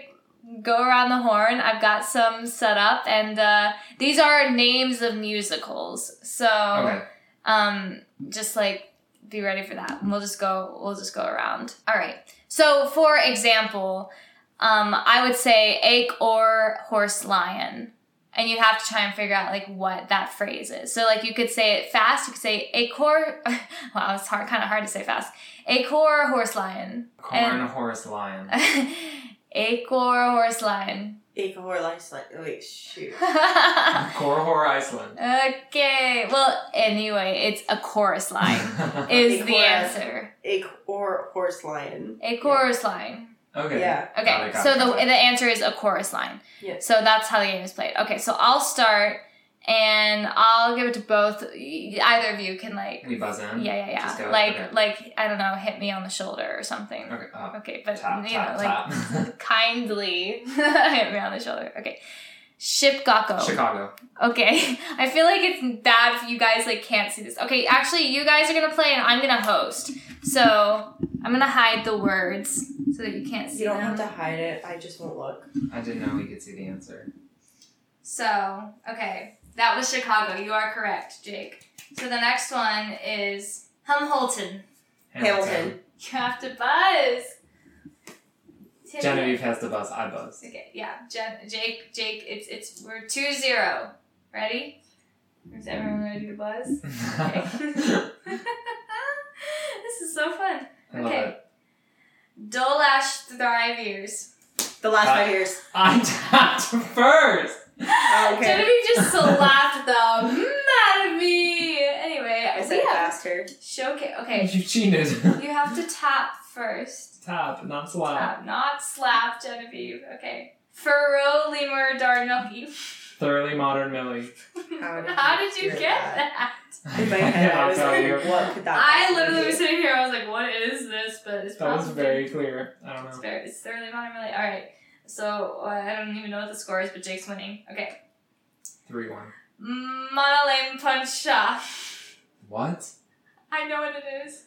go around the horn. I've got some set up, and uh, these are names of musicals. So Okay. um just like be ready for that we'll just go we'll just go around all right so for example um i would say ache or horse lion and you have to try and figure out like what that phrase is. So like you could say it fast. You could say a core. wow, it's hard, kind of hard to say fast. A core horse lion. Corn And- horse lion. a core horse lion. Acor lice like oh wait shoot. Corhor Iceland. okay. Well, anyway, it's a chorus line is A the answer. Acor horse lion. A chorus line. okay. Yeah. Okay, Got it, got so it, the it. the answer is a chorus line. Yeah. So that's how the game is played. Okay, so I'll start, and I'll give it to both. Either of you can like, We buzz in. yeah, yeah, Just yeah, go, like okay. like I don't know, hit me on the shoulder or something. Okay. Uh, Okay, but tap, you tap, know, like tap. kindly hit me on the shoulder. Okay. Ship Gakko. Chicago. Okay. I feel like it's bad if you guys like can't see this. Okay, actually you guys are gonna play and I'm gonna host. So I'm gonna hide the words so that you can't see You don't them. have to hide it. I just won't look. I didn't know we could see the answer. So, okay. That was Chicago. You are correct, Jake. So the next one is Helmholtz. Hamilton. You have to buzz. Tiffany. Genevieve has the buzz. I buzz. Okay, yeah. Jen, Jake, Jake, it's it's we're two zero. Ready? Is everyone ready to buzz? this is so fun. I love Okay. it. Dolash thrive years. The last five years. I tapped first. Okay. Genevieve just slapped the out of me. Anyway, I we said it have faster. showcase. Okay, You cheated. you have to tap first. Tap, not slap. Tap, not slap, Genevieve. Okay. Furrow lemur darnelki. Thoroughly modern Millie. How did How you did you get that? that? In my head, I I'll was like, you. what could that I literally was sitting here. I was like, "What is this?" But it's That was very clear. I don't It's know. very, it's thoroughly modern, really. All right. So uh, I don't even know what the score is, but Jake's winning. Okay. 3 1. Manalem Pancha. What? I know what it is.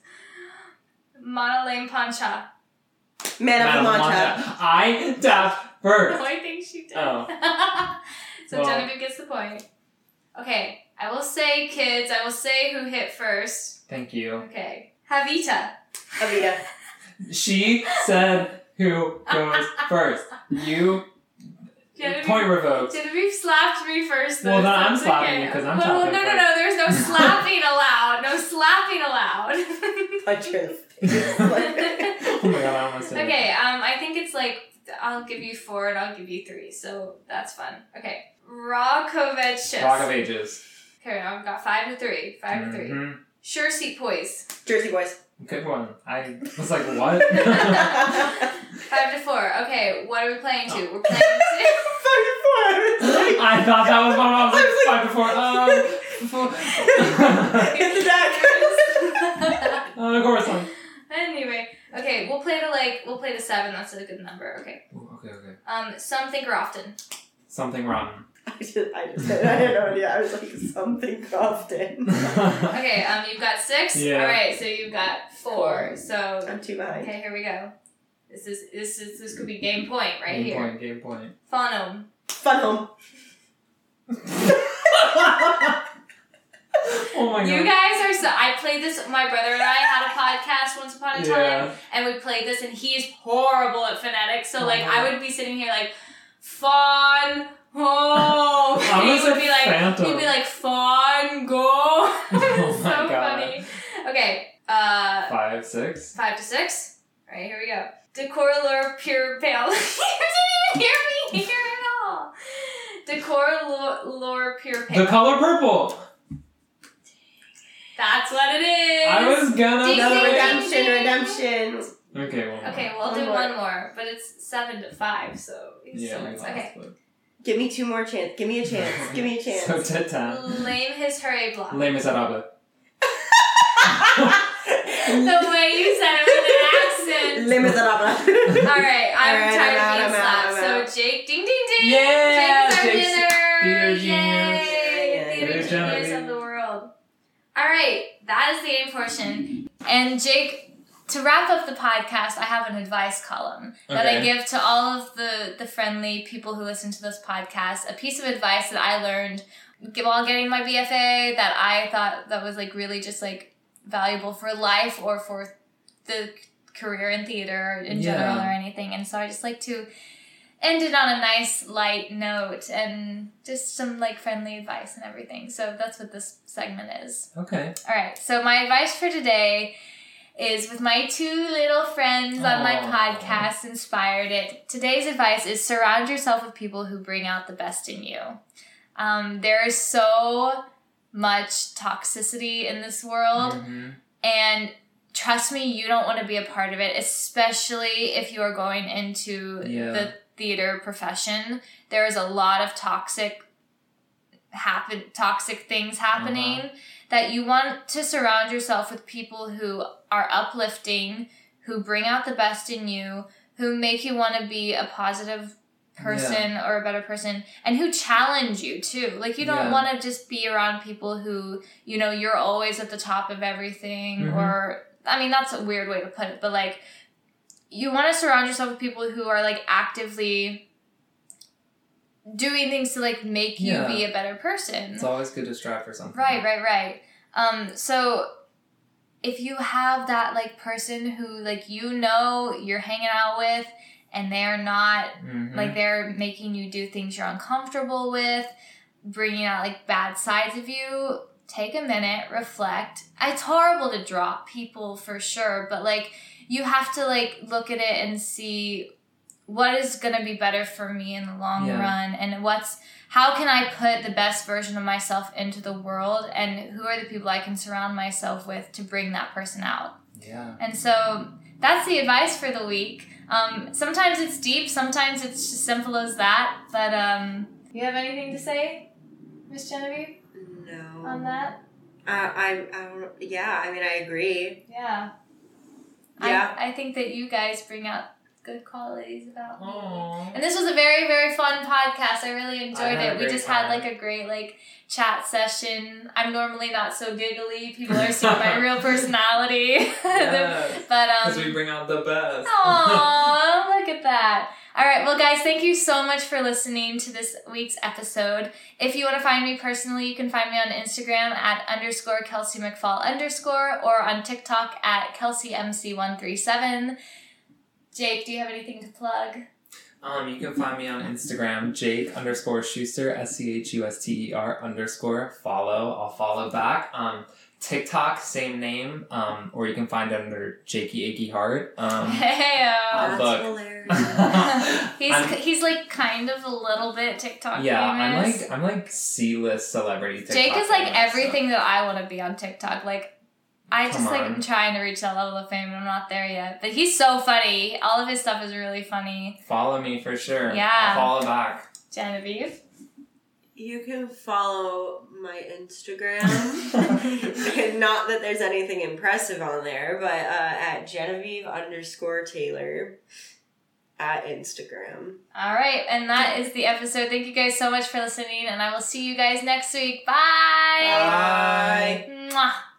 Manalem Pancha. Man of the Mancha. Mancha. I tapped first. No, I think she did. Oh. so Well. Genevieve gets the point. Okay. I will say, kids, I will say who hit first. Thank you. Okay. Havita. Avita. She said who goes first. You. Genevieve, Point revoked. Genevieve slapped me first. Though, Well, then so I'm it's slapping okay. you 'cause I'm well, well, tapping no, no, no. There's no slapping allowed. No slapping allowed. Punch her in the face. Oh my god, I almost said it. okay. Um, I think it's like I'll give you four and I'll give you three, so that's fun. Okay. Rakovechis. Rock of Ages. Okay, I've got five to three. 5 to three. Sure seat poise. Jersey boys. Good one. I was like, what? Five to four. Okay, what are we playing to? We're playing to. I thought that was one I was like, five before. Um, In the deck. uh, of course. One. anyway, okay, we'll play to like we'll play to seven. That's a good number. Okay. Ooh, okay, okay. Um, some think or often. Something rotten. I just, I just, I had no idea. I was like, something often. Okay. Um, you've got six. Yeah. All right. So you've got four. So I'm too behind. okay, here we go. This is this is this could be game point right game here. point, game point. Phonome. Fun oh my god. You guys are so. I played this. My brother and I had a podcast once upon a time, and we played this, and he's horrible at phonetics. So like, Oh. I would be sitting here like, fun home. I'm and he would be like, Phantom. he'd be like, fun go. Oh so my God. funny. Okay. Uh, Five, six. five to six. All right, here we go. Decorlor pure pale. you didn't even hear me here at all. Decorlor pure pale. The color purple. That's what it is. I was gonna Ding, No, ding, say. redemption, ding. redemption. Okay, one more. Okay, we'll One do more. one more, but it's seven to five, so it's Yeah, still we it's lost, okay. but- Give me two more chance. Give me a chance. Give me a chance. So tit tat. Lame his hurry block. Les Miserables. the way you said it with an accent. Les Miserables. All right, I'm All right, tired I'm out, of being slapped. So. Jake, ding ding ding. Yeah, Jake's our Jake's winner. theater genius. Yay, Yeah, theater theater genius genius. of the world. All right, that is the game portion. And Jake. To wrap up the podcast, I have an advice column that I give to all of the, the friendly people who listen to this podcast. A piece of advice that I learned while getting my BFA that I thought that was like really just like valuable for life or for the career in theater in general or anything. And so I just like to ended on a nice light note and just some like friendly advice and everything. So that's what this segment is. Okay. All right. So my advice for today is with my two little friends on my podcast inspired it. Today's advice is surround yourself with people who bring out the best in you. Um, there is so much toxicity in this world, Mhm. and trust me, you don't want to be a part of it, especially if you are going into Yeah. the theater profession. There is a lot of toxic happen toxic things happening Uh-huh. That you want to surround yourself with people who are uplifting, who bring out the best in you, who make you want to be a positive person or a better person and who challenge you too. Like you don't Yeah. want to just be around people who, you know, you're always at the top of everything Mhm. or I mean that's a weird way to put it, but like you want to surround yourself with people who are like actively doing things to like make you Yeah. be a better person. It's always good to strive for something. Right, right, right. Um, so if you have that like person who like you know you're hanging out with and they're not Mhm. like they're making you do things you're uncomfortable with, bringing out like bad sides of you, take a minute, reflect. It's horrible to drop people for sure, but like you have to like look at it and see what is going to be better for me in the long Yeah. run and what's how can I put the best version of myself into the world and who are the people I can surround myself with to bring that person out. yeah. And so that's the advice for the week. Um, sometimes it's deep, sometimes it's as simple as that. But um, you have anything to say, Miss Genevieve, No. on that? Uh, I, I don't. Yeah, I mean, I agree. Yeah. Yeah. I, I think that you guys bring out good qualities about me. And this was a very, very fun podcast. I really enjoyed a it. We just had like a great like chat session. I'm normally not so giggly. People are seeing my real personality. Yes. but Because um we bring out the best. Aw, look at that. All right, well, guys, thank you so much for listening to this week's episode. If you want to find me personally, you can find me on Instagram at underscore Kelsey McFall underscore or on TikTok at KelseyMC137. Jake, do you have anything to plug? Um, you can find me on Instagram, Jake underscore Schuster, S C H U S T E R underscore follow. I'll follow back. Um, TikTok, same name. Um, or you can find it under Jakey Achy Heart. Um, Hey, That's look. hilarious. he's I'm- he's like kind of a little bit TikTok yeah, I'm like I'm like C list celebrity. TikTok Jake is like famous, so- everything that I want to be on TikTok. Like, I just Come like on. am trying to reach that level of fame, and I'm not there yet. But he's so funny. All of his stuff is really funny. Follow me for sure. Yeah. I'll follow back. Genevieve. You can follow my Instagram. Not that there's anything impressive on there, but uh, at Genevieve underscore Taylor at Instagram. All right, and that is the episode. Thank you guys so much for listening, and I will see you guys next week. Bye. Bye. Mwah.